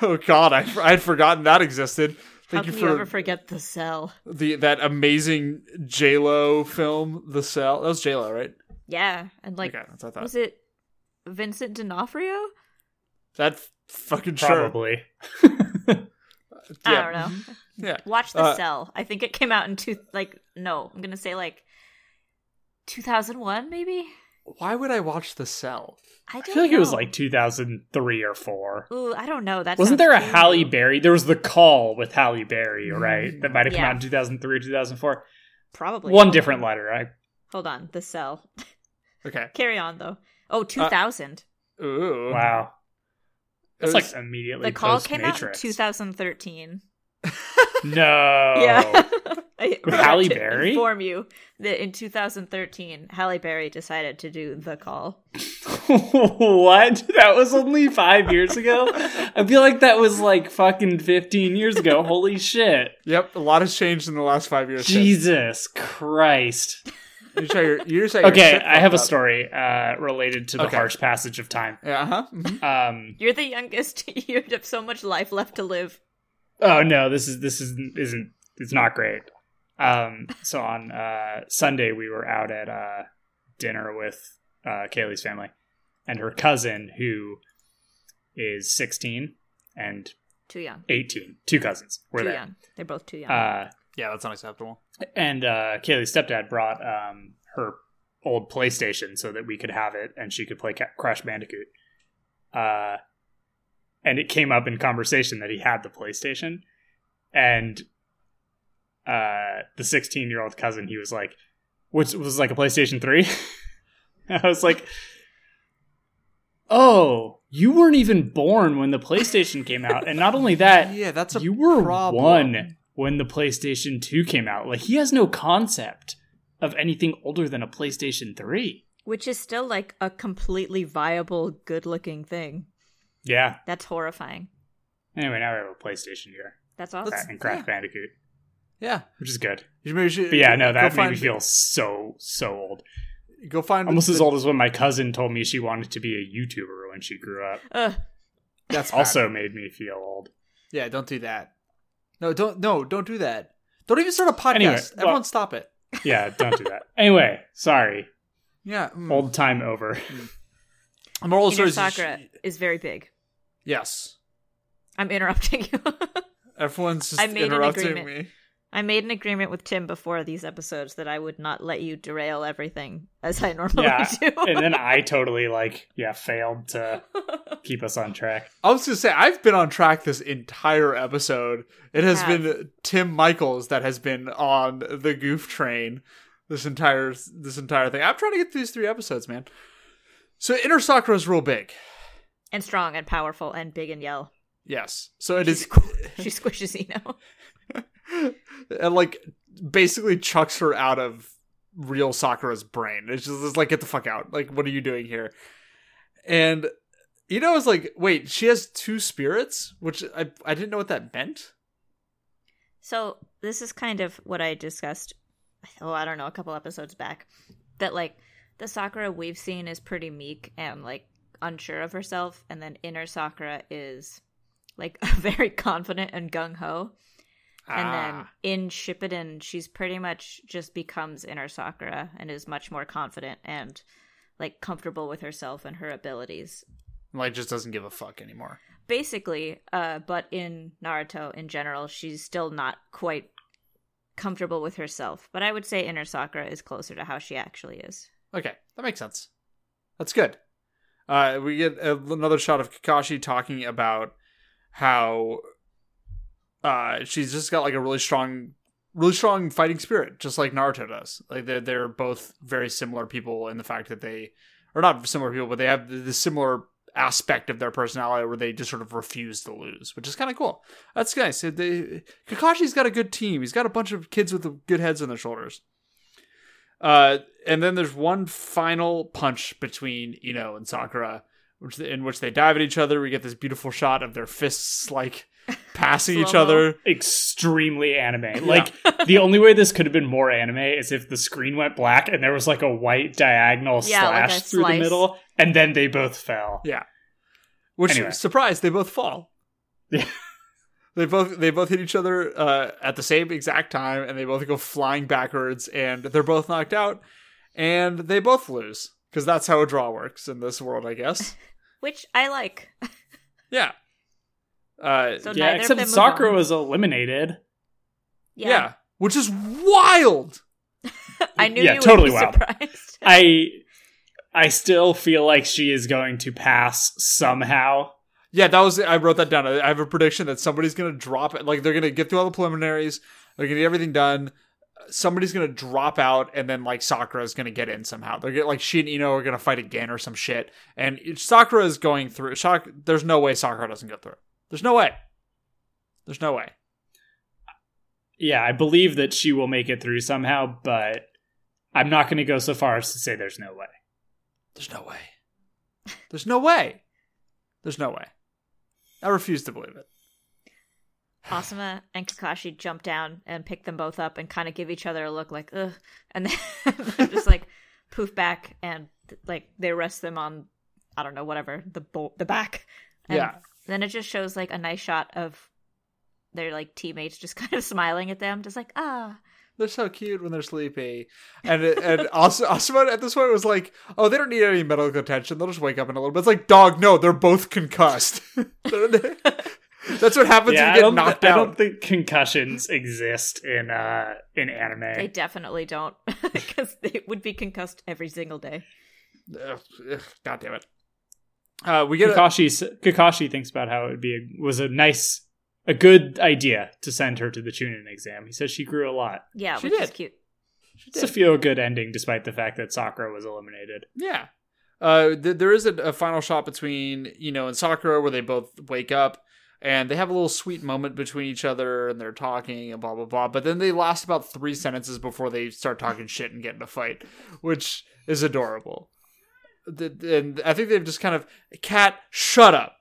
oh god, I I had forgotten that existed. How Thank can you you for ever forget the cell? the that amazing J Lo film, The Cell. That was J Lo, right? Yeah, and like, okay, that's what I thought. was it Vincent D'Onofrio? That fucking sure. Probably. I don't know. Yeah. Watch the Uh, cell. I think it came out in two. Like, no, I'm gonna say like 2001, maybe. Why would I watch The Cell? I, I don't feel like it was like 2003 or 4. Ooh, I don't know. That Wasn't there a too Halle. Berry? There was The Call with Halle Berry, mm. right? That might have come Yeah. out in 2003 or 2004. Probably One Hold different on. letter. I, Hold on, the cell. Okay. Carry on though. Oh, uh, 2000. Ooh. wow. That's It like immediately the call post came out in 2013. No. Yeah. I With forgot Halle to Berry? Inform you that in 2013, Halle Berry decided to do the call. what? That was only five years ago? I feel like that was like fucking 15 years ago. Holy shit. Yep, a lot has changed in the last five years. Jesus Christ. You say you're, you say you're Okay, shit I have a story uh, related to the Okay. harsh passage of time. Yeah, uh-huh. mhm. Um, You're the youngest. You have so much life left to live. oh no, this is this isn't isn't it's not great. Um, so on uh, Sunday we were out at uh, dinner with uh, Kaylee's family and her cousin who is 16 and Too young. 18. Two cousins were Too there. young. They're both too young. Uh, Yeah, that's unacceptable. and uh, Kaylee's stepdad brought um, her old PlayStation so that we could have it and she could play Ca- Crash Bandicoot. Uh, and it came up in conversation that he had the PlayStation, and uh, the 16 year old cousin he was like, which was like a PlayStation 3. I was like, oh, you weren't even born when the PlayStation came out, and not only that, Yeah, that's a you were problem. one when the PlayStation 2 came out. Like he has no concept of anything older than a PlayStation 3. Which is still like a completely viable, good looking thing. Yeah. That's horrifying. Anyway, now we have a PlayStation here That's awesome. Let's- and Crash yeah. Bandicoot, Yeah. which is good. You maybe should, But yeah, no, that made find, me feel so so old. Go find Almost the- as old as when my cousin told me she wanted to be a YouTuber when she grew up. Ugh. That's bad. Also made me feel old. Yeah, don't do that. No, don't. No, don't do that. Don't even start a podcast. Anyway, well- Everyone, stop it. Yeah, don't do that. Anyway, sorry. Yeah, mm. Old time over. moral Inner stories. is- Sakura is very big. Yes, I'm interrupting you. everyone's just I made an interrupting agreement. me. I made an agreement with Tim before these episodes that I would not let you derail everything as I normally Yeah. do. And then I totally like yeah, failed to keep us on track. I was gonna say I've been on track this entire episode. It has Have. been Tim Michaels that has been on the goof train this entire this entire thing. I'm trying to get through these three episodes, man. So Inner Sakura is real big. and strong and powerful and big and yell. Yes. So it is She squishes Ino. and like basically chucks her out of real Sakura's brain. It's just it's like get the fuck out. Like what are you doing here? And you know, it's like wait, she has two spirits, which I I didn't know what that meant. So this is kind of what I discussed. Oh, I don't know, a couple episodes back. That like the Sakura we've seen is pretty meek and like unsure of herself, and then inner Sakura is like very confident and gung ho. And then Ah. in Shippuden, she's pretty much just becomes inner Sakura and is much more confident and like comfortable with herself and her abilities. like just doesn't give a fuck anymore. Basically, uh, but in Naruto in general, she's still not quite comfortable with herself. But I would say inner Sakura is closer to how she actually is. Okay, that makes sense. That's good. Uh, we get another shot of Kakashi talking about how uh, she's just got like a really strong, really strong fighting spirit, just like Naruto does. Like they're they're both very similar people in the fact that they are not similar people, but they have the, similar aspect of their personality where they just sort of refuse to lose, which is kind of cool. That's nice. They, Kakashi's got a good team. He's got a bunch of kids with good heads on their shoulders. Uh, and then there's one final punch between Ino and Sakura, which in which they dive at each other. We get this beautiful shot of their fists like passing each other. Extremely anime. Like the only way this could have been more anime is if the screen went black and there was like a white diagonal Yeah, slash a through slice. the middle, and then they both fell. Yeah. Which Anyway. surprise, they both fall. Yeah. They both they both hit each other uh, at the same exact time, and they both go flying backwards, and they're both knocked out, and they both lose because that's how a draw works in this world, I guess. Which I like. yeah. Uh, So Yeah, except them Sakura was eliminated. yeah. which is wild. I knew Yeah, you totally would be wild. surprised. I I still feel like she is going to pass somehow. Yeah, that was. I wrote that down. I I have a prediction that somebody's gonna drop it. Like they're gonna get through all the preliminaries. They're gonna get everything done. Somebody's gonna drop out, and then like Sakura is gonna get in somehow. They're get like she and Ino are gonna fight again or some shit. And Sakura is going through. Sak- There's no way Sakura doesn't go through. There's no way. There's no way. Yeah, I believe that she will make it through somehow, but I'm not going to go so far as to say there's no way. There's no way. There's no way. There's no way. I refuse to believe it. Asuma and Kakashi jump down and pick them both up and kind of give each other a look like, ugh. And then they're just like poof back and like they rest them on, I don't know, whatever, the bo- the back. And Yeah. Then it just shows like a nice shot of their like teammates just kind of smiling at them, just like, ah. They're so cute when they're sleepy. And and also Asuma at this point was like, oh, they don't need any medical attention. They'll just wake up in a little bit. It's like, dog, no, they're both concussed. That's what happens yeah, when you get don't, knocked I out. don't think concussions exist in uh in anime. They definitely don't, because they would be concussed every single day. Ugh, ugh, God damn it. Uh, we get a, Kakashi Kakashi thinks about how it would be a, was a nice a good idea to send her to the Chunin exam. He says she grew a lot. Yeah, She which is did. cute. It's a feel good ending, despite the fact that Sakura was eliminated. Yeah. Uh, th- there is a, a final shot between Ino and Sakura where they both wake up and they have a little sweet moment between each other and they're talking and blah blah blah. But then they last about three sentences before they start talking shit and get in a fight, which is adorable. And I think they've just kind of cat shut up.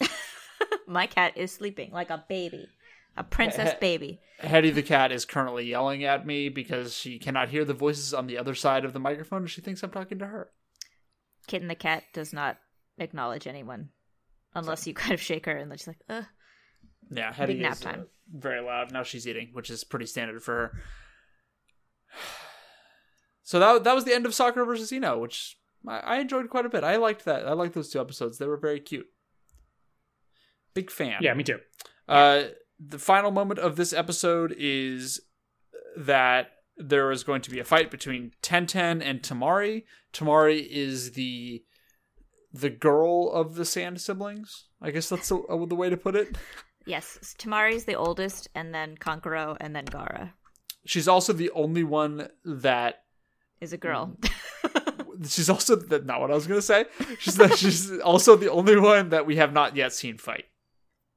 My cat is sleeping like a baby, a princess baby. Hetty the cat is currently yelling at me because she cannot hear the voices on the other side of the microphone and she thinks I'm talking to her. Kitten the cat does not acknowledge anyone unless you kind of shake her and then she's like, ugh. Yeah, Hetty nap is uh, time. very loud. Now she's eating, which is pretty standard for her. So that that was the end of Sakura versus Ino, which I, I enjoyed quite a bit. I liked that. I liked those two episodes. They were very cute. Big fan. Yeah, me too. Uh, the final moment of this episode is that there is going to be a fight between Tenten and Temari. Temari is the the girl of the Sand siblings. I guess that's the, uh, the way to put it. Yes, Temari's the oldest, and then Kankuro, and then Gaara She's also the only one that is a girl. she's also that not what I was gonna say. She's that she's also the only one that we have not yet seen fight.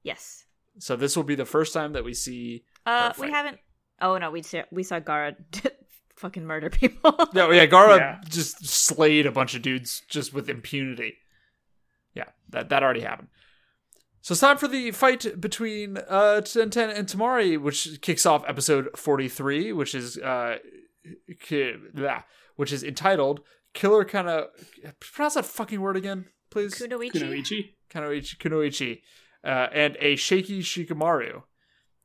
yes. So this will be the first time that we see. Uh, Her we haven't. Oh no, we saw, we saw Gaara fucking murder people. No, yeah, Gaara Yeah. just slayed a bunch of dudes just with impunity. Yeah, that that already happened. So it's time for the fight between uh Tenten and Temari, which kicks off episode forty three, which is uh ki- blah, which is entitled Killer kind of pronounce that fucking word again, please. Kunoichi. Kunoichi. Kunoichi Kunoichi. Uh, and a shaky Shikamaru.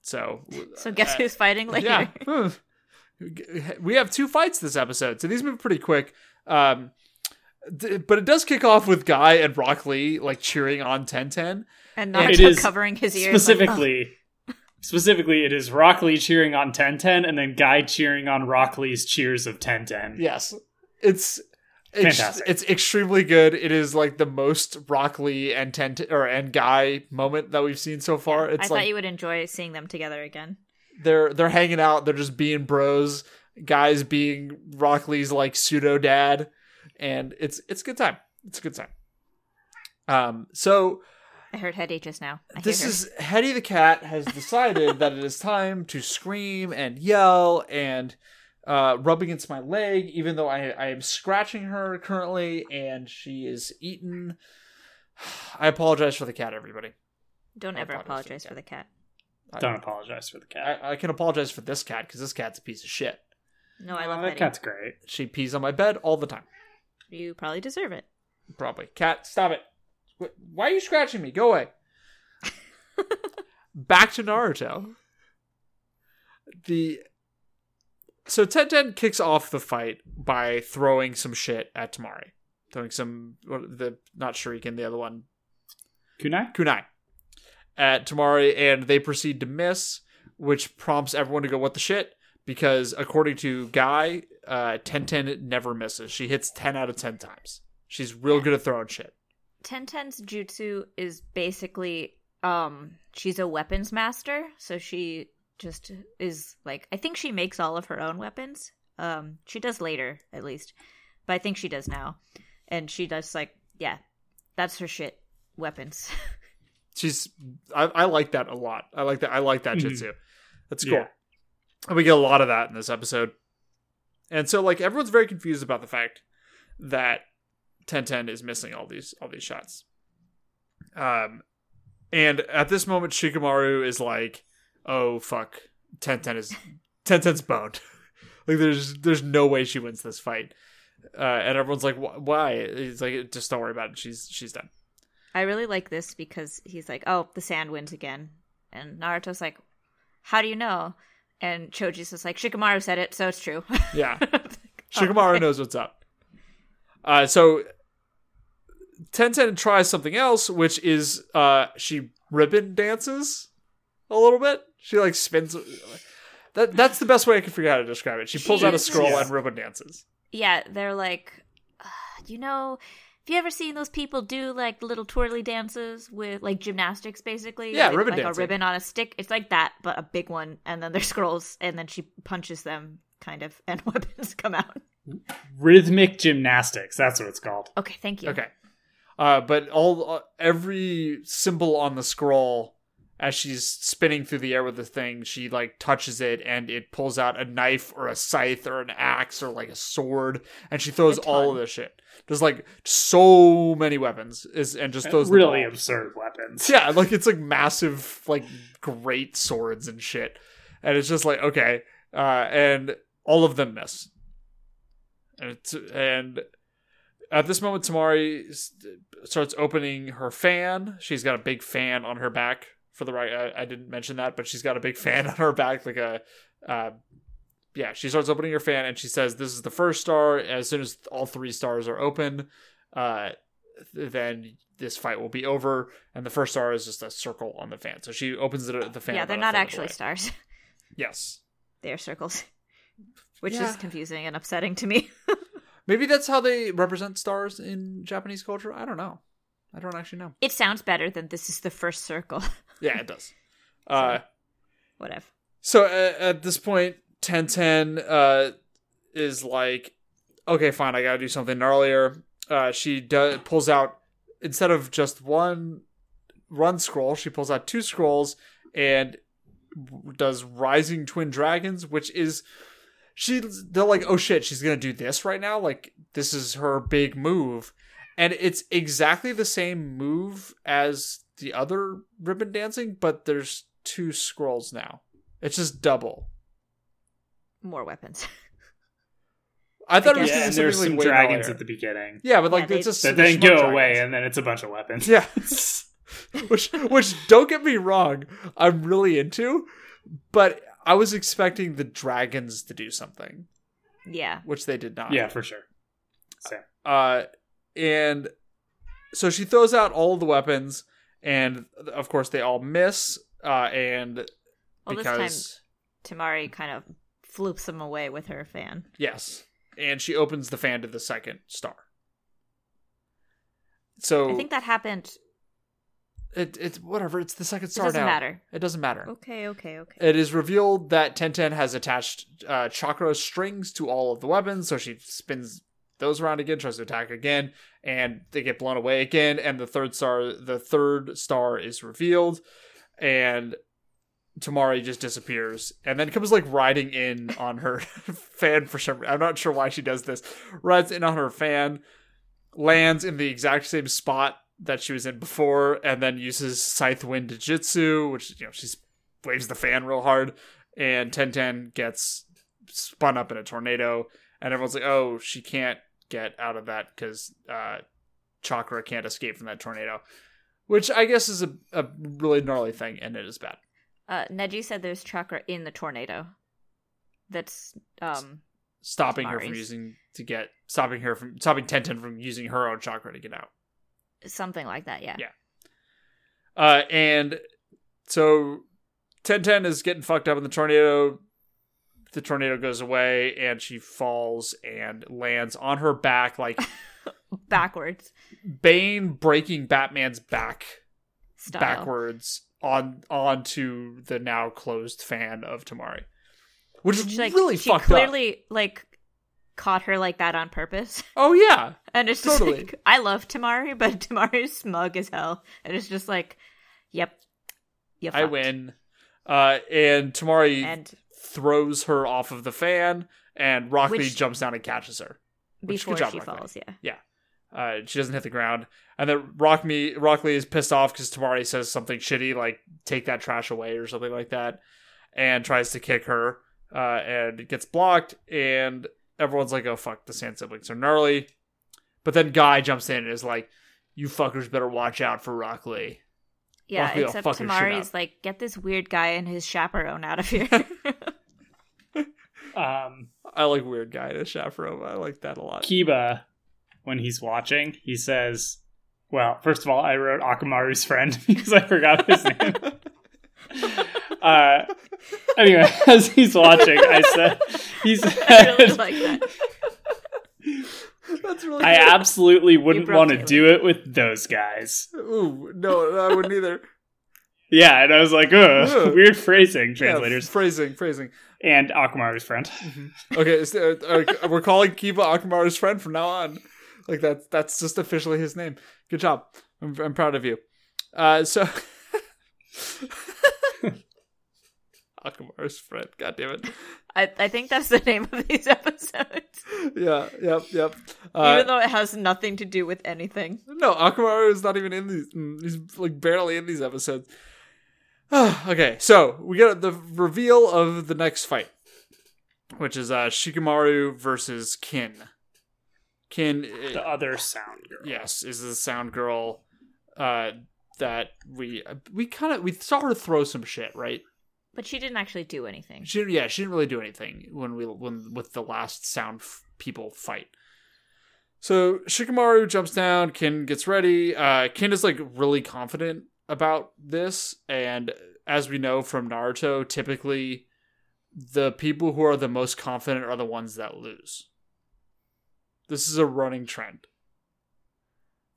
So So guess uh, who's fighting later? yeah. We have two fights this episode, so these move pretty quick. Um, d- but it does kick off with Guy and Rock Lee like cheering on Tenten. and It Naruto covering his ears. like, Specifically, specifically, it is Rock Lee cheering on Tenten, and then Guy cheering on Rock Lee's cheers of Tenten. Yes, it's ex- Fantastic. it's extremely good. It is like the most Rock Lee and Tenten or and Guy moment that we've seen so far. I It's thought like you would enjoy seeing them together again. they're they're hanging out. They're just being bros. Guys being Rock Lee's like pseudo dad, and it's it's a good time. It's a good time. Um, so I heard Hetty just now. I this is Hetty the cat has decided that it is time to scream and yell and uh, rub against my leg, even though I I am scratching her currently, and she is eaten. I apologize for the cat, everybody. Don't I ever apologize apologize for for the cat. Don't apologize for the cat. I, I can apologize for this cat because this cat's a piece of shit. No, I Oh, love that Hetty. cat's great. She pees on my bed all the time. You probably deserve it. Probably. Cat, stop it. Why are you scratching me? Go away. Back to Naruto. The so Tenten kicks off the fight by throwing some shit at Temari, throwing some what- the not Shuriken, the other one Kunai? kunai at Temari, and they proceed to miss, which prompts everyone to go, "What the shit?" Because according to Guy, uh, Tenten never misses. She hits ten out of ten times. She's real good at throwing shit. Tenten's jutsu is basically um she's a weapons master, so she just is like I think she makes all of her own weapons. Um she does later at least. But I think she does now. And she does like yeah, that's her shit. Weapons. She's I, I like that a lot. I like that I like that Mhm. jutsu. That's cool. Yeah. And we get a lot of that in this episode. And so like everyone's very confused about the fact that Tenten is missing all these all these shots. Um and at this moment Shikamaru is like, "Oh fuck. Tenten is Tenten's boned." like there's there's no way she wins this fight. Uh, and everyone's like, "Wh- "Why?" He's like, "Just don't worry about it. She's she's done." I really like this because he's like, "Oh, the sand wins again," and Naruto's like, "How do you know?" And Choji's just like, "Shikamaru said it, so it's true." Yeah. Shikamaru okay. knows what's up. Uh, so Tenten tries something else, which is uh, she ribbon dances a little bit. She like spins. That that's the best way I can figure out how to describe it. She pulls She out a scroll Yeah. and ribbon dances. Yeah, they're like, uh, you know, have you ever seen those people do like little twirly dances with like gymnastics, basically? Yeah, like, ribbon like dancing. a ribbon on a stick. It's like that, but a big one, and then there's scrolls, and then she punches them, kind of, and weapons come out. Rhythmic gymnastics. That's what it's called. Okay, thank you. Okay, uh, but all uh, every symbol on the scroll as she's spinning through the air with the thing, she like touches it and it pulls out a knife or a scythe or an axe or like a sword, and she throws all of this shit. There's like so many weapons, is and just throws them really all. absurd weapons. Yeah, like it's like massive, like great swords and shit, and it's just like okay, uh, and all of them miss, and it's, and at this moment, Temari starts opening her fan. She's got a big fan on her back. For the right, I, I didn't mention that, but she's got a big fan on her back, like a, uh, yeah. She starts opening her fan, and she says, "This is the first star. As soon as all three stars are open, uh, then this fight will be over." And the first star is just a circle on the fan. So she opens it, the fan. Yeah, they're not the actually stars. Yes, They're circles, which Yeah. is confusing and upsetting to me. maybe that's how they represent stars in Japanese culture. I don't know. I don't actually know. it sounds better than this is the first circle. Yeah, it does. Uh, Whatever. so uh, at this point, Ten Ten uh, is like, okay, fine, I gotta do something gnarlier. Uh, she does pulls out instead of just one run scroll, she pulls out two scrolls and does Rising Twin Dragons, which is she. They're like, oh shit, she's gonna do this right now. Like this is her big move, and it's exactly the same move as the other ribbon dancing, but there's two scrolls now. It's just double. More weapons. I thought I it was guess. Yeah, and there's something some way dragons gnarlier. at the beginning Yeah, but like Yeah, it's they- just that then smart go away, and then it's a bunch of weapons. Yeah. which which don't get me wrong, I'm really into, but I was expecting the dragons to do something, Yeah. which they did not. yeah, for sure. So, Uh, and so she throws out all the weapons, and of course they all miss. Uh, and Well, because this time Temari kind of floops them away with her fan. yes, and she opens the fan to the second star. So I think that happened. it, it's whatever. It's the second star. It doesn't now. matter. It doesn't matter. Okay, okay, okay. It is revealed that Tenten has attached uh, chakra strings to all of the weapons, so she spins those around again, tries to attack again, and they get blown away again. And the third star, the third star is revealed, and Temari just disappears, and then comes like riding in on her fan for some. I'm not sure why she does this. Rides in on her fan, lands in the exact same spot that she was in before, and then uses Scythe Wind Jutsu, which you know she's waves the fan real hard, and Ten Ten gets spun up in a tornado, and everyone's like, "Oh, she can't get out of that because uh, Chakra can't escape from that tornado," which I guess is a, a really gnarly thing, and it is bad. Uh, Neji said there's chakra in the tornado. That's um Stopping her from using to get stopping her from stopping Tenten from using her own chakra to get out. something like that. Yeah. Yeah. Uh, and so Ten Ten is getting fucked up in the tornado. The tornado goes away, and she falls and lands on her back, like backwards Bane breaking Batman's back style. backwards on onto the now closed fan of Temari, which is Which, like, really she fucked up. clearly like caught her like that on purpose. Oh yeah, And it's Totally. just like I love Temari, but Temari's smug as hell. And it's just like, yep. You I win. Uh, and Temari And throws her off of the fan, and Rock Lee Which- jumps down and catches her. Which- before job, she Rock falls, yeah. Uh, she doesn't hit the ground, and then Rock me Rock is pissed off because Temari says something shitty like "take that trash away" or something like that, and tries to kick her, uh, and it gets blocked, and everyone's like, "Oh fuck, the Sand siblings are gnarly," but then Guy jumps in and is like, "You fuckers better watch out for Rock Lee." Yeah, Rock Lee will except Temari's like, get this weird guy and his chaperone out of here. Um, I like weird guy to chaperone. I like that a lot. Kiba, when he's watching, he says, "Well, first of all, I wrote Akamaru's friend because I forgot his name." uh, anyway, as he's watching, I said, "He I really like that. That's really. I good. absolutely wouldn't want to do it with those guys. Ooh, no, I wouldn't either. Yeah, and I was like, ugh, Ugh. weird phrasing, Yeah, translators. phrasing, phrasing. And Akamaru's friend. Okay, so, uh, uh, we're calling Kiba Akamaru's friend from now on. Like that's that's just officially his name. Good job. I'm, I'm proud of you. Uh, so Akamaru's friend. God damn it. I, I think that's the name of these episodes. Yeah. Yep. Yep. Uh, Even though it has nothing to do with anything. no, Akamaru is not even in these. mm, He's like barely in these episodes. okay, so we get the reveal of the next fight, which is uh Shikamaru versus Kin. Kin. The other sound girl. yes is the sound girl uh that we we kind of we saw her throw some shit right But she didn't actually do anything. she yeah she didn't really do anything when we when with the last sound f- people fight so shikamaru jumps down kin gets ready uh kin is like really confident about this and as we know from naruto typically the people who are the most confident are the ones that lose this is a running trend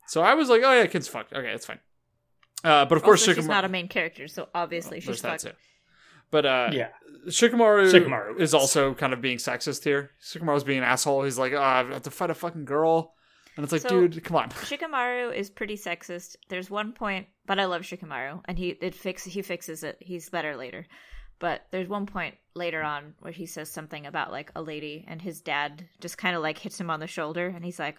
so i was like oh yeah kid's fucked okay it's fine uh, but of course also, she's not a main character, so obviously Oh, she's there's that fucked. too. But uh, Yeah. Shikamaru, Shikamaru is also kind of being sexist here. Shikamaru's being an asshole. He's like, oh, I have to fight a fucking girl. And it's like, So- dude, come on. Shikamaru is pretty sexist. There's one point, but I love Shikamaru, and he it fix he fixes it. He's better later. But there's one point later on where he says something about like a lady, and his dad just kind of like hits him on the shoulder, and he's like,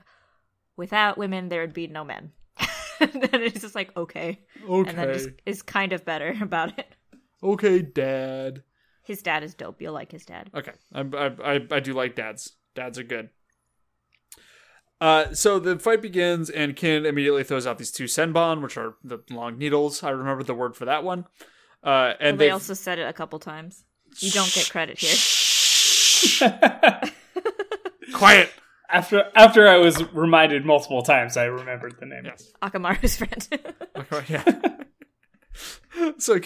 "Without women, there would be no men." and then it's just like, okay, and then Okay. just is kind of better about it. Okay, dad. His dad is dope. You'll like his dad. Okay. I, I, I, I do like dads. Dads are good. Uh, so the fight begins, and Kin immediately throws out these two Senbon, which are the long needles. I remember the word for that one. Uh, and And they also said it a couple times. You don't get credit here. quiet. after after I was reminded multiple times, I remembered the name. Yes. Akamaru's friend. Okay, yeah. so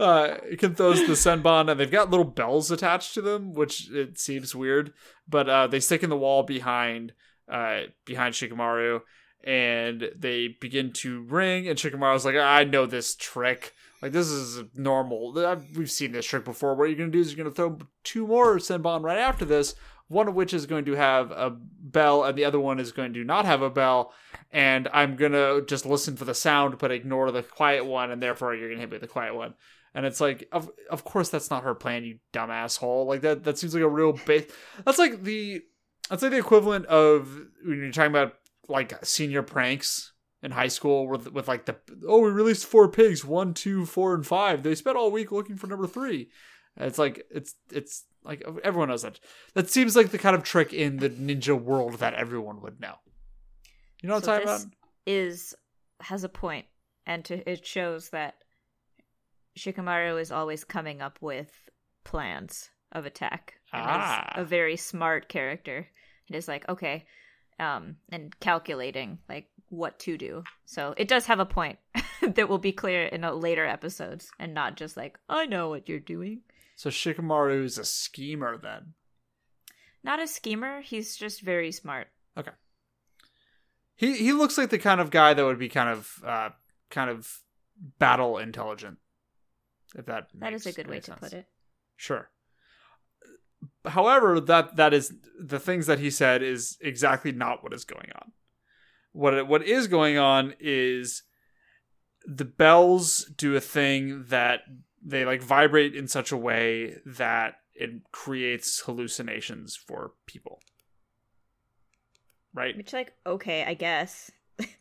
uh Kin throws the Senbon and they've got little bells attached to them, which it seems weird. But uh they stick in the wall behind uh behind Shikamaru and they begin to ring and Shikamaru's like, I know this trick. Like this is normal. I've- We've seen this trick before. What you're gonna do is you're gonna throw two more Senbon right after this, one of which is going to have a bell and the other one is going to not have a bell and I'm gonna just listen for the sound but ignore the quiet one, and therefore you're gonna hit me with the quiet one. And it's like, of of course that's not her plan, you dumb asshole. Like that that seems like a real base. That's like the that's like the equivalent of when you're talking about like senior pranks in high school with with like the oh we released four pigs one two four and five. They spent all week looking for number three. It's like it's it's like everyone knows that. That seems like the kind of trick in the ninja world that everyone would know. You know what So i'm talking about? is has a point, and to, it shows that Shikamaru is always coming up with plans of attack. And Ah. a very smart character. It is like okay, um, and calculating like what to do. So it does have a point that will be clear in later episodes, and not just like I know what you're doing. So Shikamaru is a schemer then. Not a schemer. He's just very smart. Okay. He he looks like the kind of guy that would be kind of uh kind of battle intelligent. If that That is a good way any to put it. Sure. However, that that is the things that he said is exactly not what is going on. What what is going on is the bells do a thing that they like vibrate in such a way that it creates hallucinations for people. Right? Which, like, okay, I guess.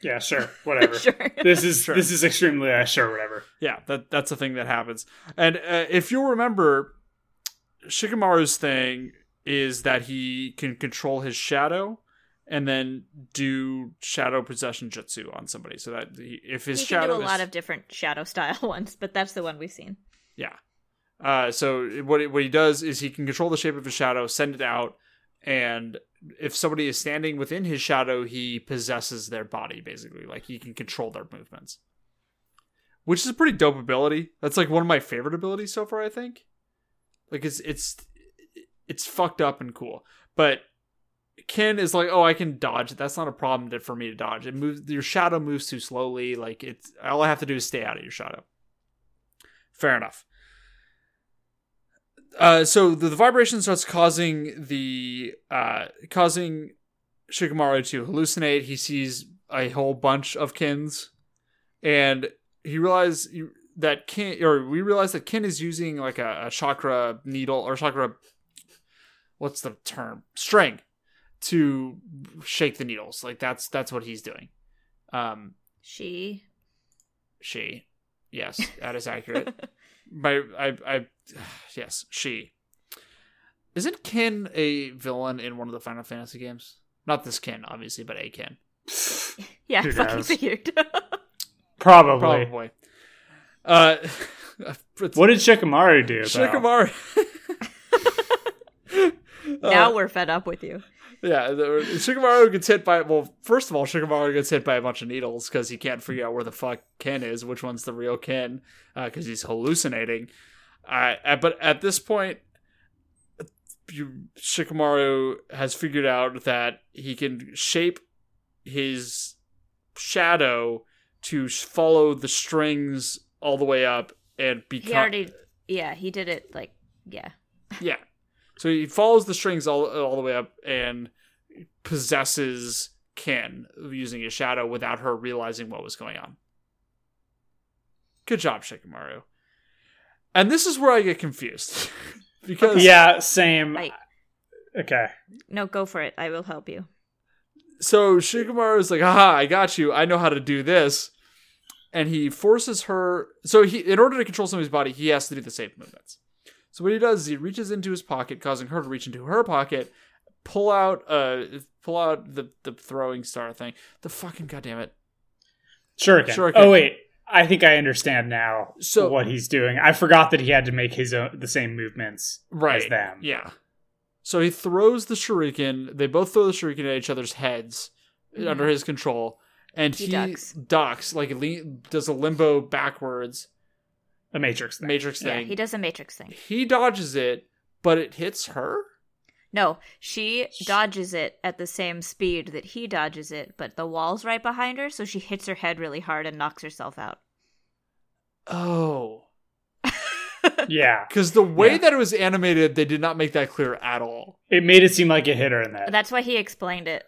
Yeah, sure, whatever. sure. This is Sure. this is extremely uh, sure, whatever. Yeah, that that's a thing that happens. And uh, if you'll remember, Shikamaru's thing is that he can control his shadow and then do shadow possession jutsu on somebody. So that he, if his shadow, he can shadow do a is, lot of different shadow style ones, but that's the one we've seen. yeah. Uh, so what what he does is he can control the shape of his shadow, send it out, and if somebody is standing within his shadow, he possesses their body basically. Like he can control their movements, which is a pretty dope ability. That's like one of my favorite abilities so far. I think, like it's it's it's fucked up and cool, but. Kin is like, oh, I can dodge it. That's not a problem to, for me to dodge. It moves. Your shadow moves too slowly. Like it's all I have to do is stay out of your shadow. Fair enough. Uh, so the, the vibration starts causing the uh, causing Shikamaru to hallucinate. He sees a whole bunch of kins, and he realizes that Kin or we realize that Kin is using like a, a chakra needle or chakra. What's the term? String to shake the needles. Like that's that's what he's doing. Um, She. she, yes, that is accurate. my I I yes, she. Isn't Kin a villain in one of the Final Fantasy games? Not this Kin, obviously, but a Kin. yeah, Who fucking knows? figured. Probably. Probably. Uh What did Shikamaru do? Shikamaru now Uh, we're fed up with you. Yeah, the, Shikamaru gets hit by well, first of all, Shikamaru gets hit by a bunch of needles because he can't figure out where the fuck Kin is, which one's the real Kin, because he's hallucinating. Uh, uh, but at this point, you, Shikamaru has figured out that he can shape his shadow to follow the strings all the way up and become. He already. Yeah, he did it, like, yeah. Yeah. So he follows the strings all all the way up and possesses Kin using his shadow without her realizing what was going on. Good job, Shikamaru. And this is where I get confused. because Yeah, same. Like, Okay. no, go for it. I will help you. so Shikamaru is like, haha, I got you. I know how to do this. And he forces her so he in order to control somebody's body, he has to do the same movements. So what he does is he reaches into his pocket, causing her to reach into her pocket, pull out uh pull out the the throwing star thing. The fucking goddamn it. Shuriken. Shuriken. Oh wait, I think I understand now So- what he's doing. I forgot that he had to make his own the same movements Right. as them. Yeah. So he throws the shuriken. They both throw the shuriken at each other's heads Mhm. under his control, and he, He ducks. ducks like le- does a limbo backwards a Matrix thing. matrix Yeah, thing. he does a matrix thing. He dodges it, but it hits her. No, she dodges it at the same speed that he dodges it, but the wall's right behind her, so she hits her head really hard and knocks herself out. Oh, yeah. because the way Yeah. that it was animated, they did not make that clear at all. It made it seem like it hit her in that. That's why he explained it.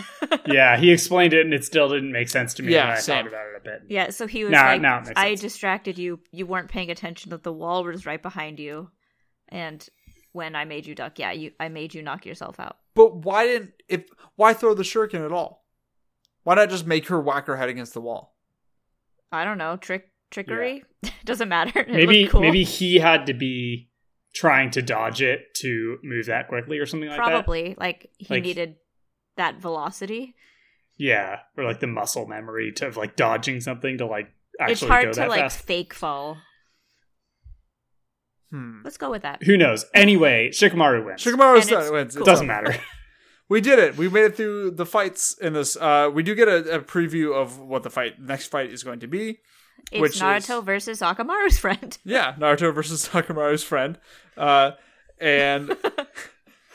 yeah, he explained it and it still didn't make sense to me Yeah, when I same. thought about it a bit. Yeah, so he was Now- like, now I sense. distracted you. You weren't paying attention that the wall was right behind you, and when I made you duck, yeah, you I made you knock yourself out. But why didn't if why throw the shuriken at all? Why not just make her whack her head against the wall? I don't know, trick trickery doesn't matter. It Maybe cool. maybe he had to be trying to dodge it to move that quickly or something like that. probably like he Like- needed that velocity. Yeah, or like the muscle memory to of like dodging something to like actually It's hard go to that like fast. fake fall. Hmm. Let's go with that. Who knows? Anyway, Shikamaru wins. Shikamaru And wins. cool. It's Doesn't matter. We did it. We made it through the fights in this. Uh, we do get a, a preview of what the fight next fight is going to be. It's Which Naruto is- versus Akamaru's friend. Yeah, Naruto versus Sakamaru's friend. Uh, and And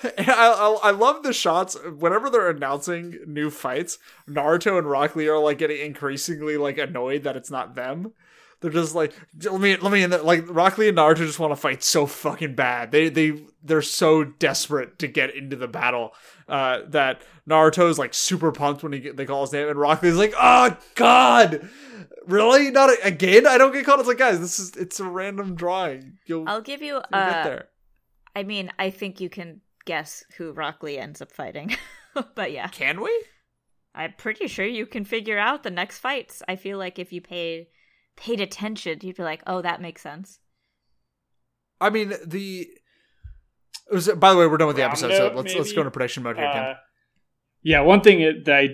I, I I love the shots whenever they're announcing new fights. Naruto and Rock Lee are like getting increasingly like annoyed that it's not them. They're just like let me let me in there. Like Rock Lee and Naruto just want to fight so fucking bad. They they they're so desperate to get into the battle uh, that Naruto is like super pumped when he they call his name, and Rock Lee's like, oh god, really not a- again? I don't get caught. It's like guys, this is it's a random drawing. You'll, I'll give you. you'll Uh, there. I mean, I think you can guess who Rock Lee ends up fighting. but yeah, Can we? I'm pretty sure you can figure out the next fights. I feel like if you paid paid attention, you'd be like, "Oh, that makes sense." I mean the. It was, by the way, we're done with the episode, so let's let's go into prediction mode here, Tim. Uh, yeah, one thing that I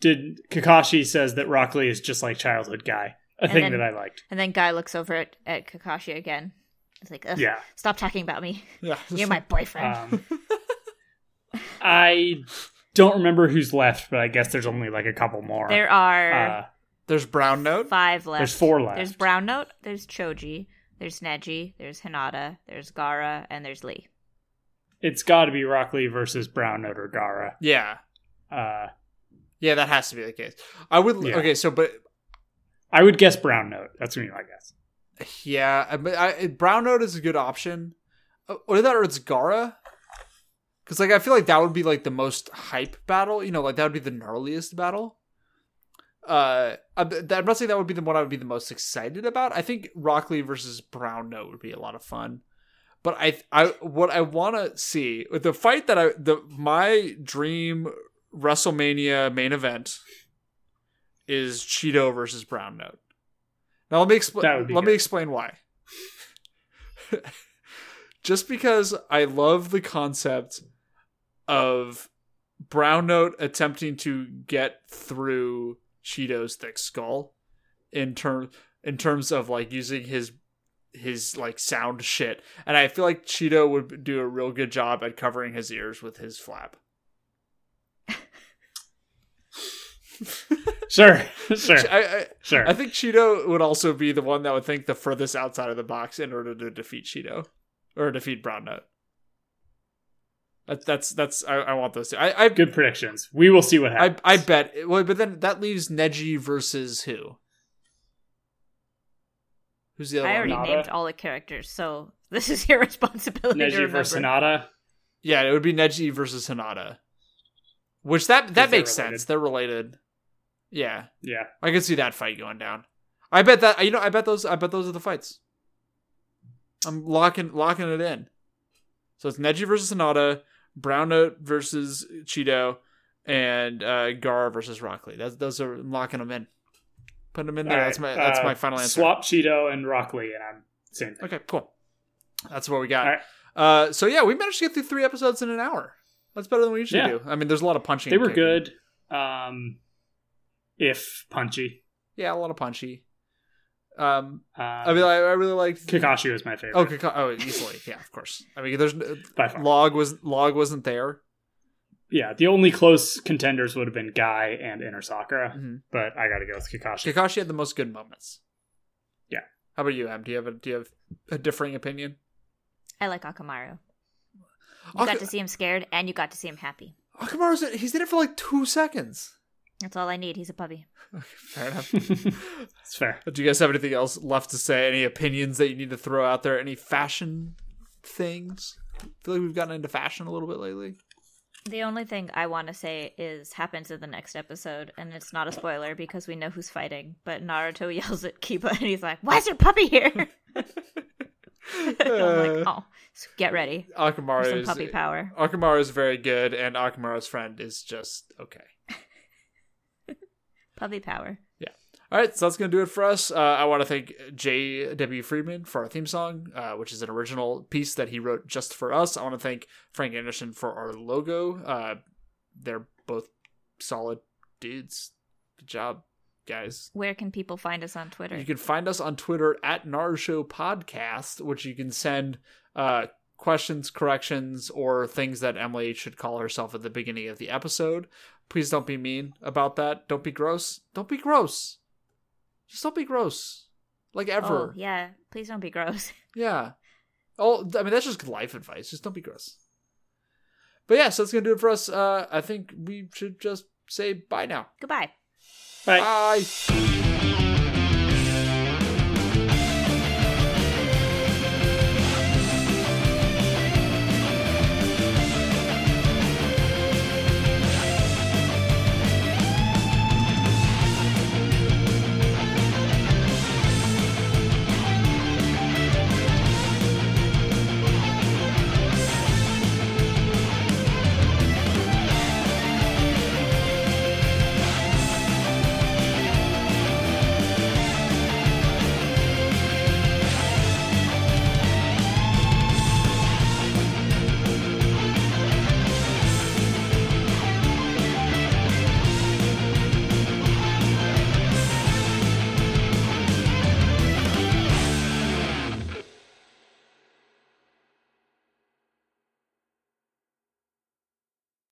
did. Kakashi says that Rock Lee is just like childhood guy. A And thing then- that I liked. And then Guy looks over at, at Kakashi again. It's like, Ugh, Yeah. stop talking about me. yeah, You're my boyfriend. Um, I don't remember who's left, but I guess there's only like a couple more. there are uh, There's Brown Note. five left. there's four left. There's Brown Note, there's Choji, there's Neji, there's Hinata, there's Gaara, and there's Lee. it's got to be Rock Lee versus Brown Note or Gaara. Yeah, Uh, yeah, that has to be the case. I would. Yeah. Okay, so but I would guess Brown Note. That's me, I guess. Yeah, but I, Brown Note is a good option. Or that, or it's Gaara. Because like I feel like that would be like the most hype battle. You know, like that would be the gnarliest battle. Uh, I'm not saying that would be the one I would be the most excited about. I think Rock Lee versus Brown Note would be a lot of fun. But I, I, what I want to see the fight that I, the my dream WrestleMania main event is Cheeto versus Brown Note. Now let me explain. would be Let me explain why. Just because I love the concept of Brown Note attempting to get through Cheeto's thick skull in term in terms of like using his his like sound shit, and I feel like Cheeto would do a real good job at covering his ears with his flap. Sure, sure, I, I, sure. I think Cheeto would also be the one that would think the furthest outside of the box in order to defeat Cheeto or defeat Brown Note. That's that's that's I, I want those two. I I, Good predictions. We will see what happens. I bet. Well, but then that leaves Neji versus who? Who's the other I already Hinata? named all the characters, so this is your responsibility Neji versus Sonata. Yeah, it would be Neji versus Hinata. Which that that they're makes sense. They're related. Yeah, Yeah, I could see that fight going down. I bet that you know. I bet those. I bet those are the fights. I'm locking locking it in. So it's Neji versus Sonata, Brown Note versus Cheeto, and uh, Gar versus Rock Lee. That's those are I'm locking them in. Putting them in there. All that's my that's uh, my final answer. Swap Cheeto and Rock Lee, and I'm same thing. Okay, cool. That's what we got. All right. Uh, so yeah, we managed to get through three episodes in an hour. That's better than we usually Yeah. do. I mean, there's a lot of punching. They were kicking. good. Um, if punchy. Yeah, a lot of punchy. Um, Um, I mean, I, I really liked Kakashi was my favorite. Oh, Kaka- oh, easily, yeah, of course. I mean, there's By far. log was log wasn't there. Yeah, the only close contenders would have been Guy and Inner Sakura, Mhm. but I got to go with Kakashi. Kakashi had the most good moments. Yeah. How about you, Em? Do you have a do you have a differing opinion? I like Akamaru. You Ak- got to see him scared, and you got to see him happy. Akamaru's he's in it for like two seconds. That's all I need. He's a puppy. Fair enough. It's fair. do you guys have anything else left to say? Any opinions that you need to throw out there? Any fashion things? I feel like we've gotten into fashion a little bit lately. The only thing I want to say is happens in the next episode, and it's not a spoiler because we know who's fighting. But Naruto yells at Kiba, and he's like, "Why is your puppy here?" I'm like, "Oh, so get ready for Akamaru some is puppy power." Akamaru is very good, and Akamaru's friend is just okay. Puppy power. Yeah. All right, so that's going to do it for us. Uh, I want to thank J.W. Friedman for our theme song, uh, which is an original piece that he wrote just for us. I want to thank Frank Anderson for our logo. Uh, they're both solid dudes. Good job, guys. Where can people find us on Twitter? You can find us on Twitter at Naruto Podcast, which you can send uh, questions, corrections, or things that Emily should call herself at the beginning of the episode. Please don't be mean about that. Don't be gross. Don't be gross. Just don't be gross. Like Oh, ever. yeah. Please don't be gross. yeah. Oh, I mean, that's just life advice. Just don't be gross. but yeah, so that's gonna do it for us. Uh, I think we should just say bye now. Goodbye. Bye. Bye.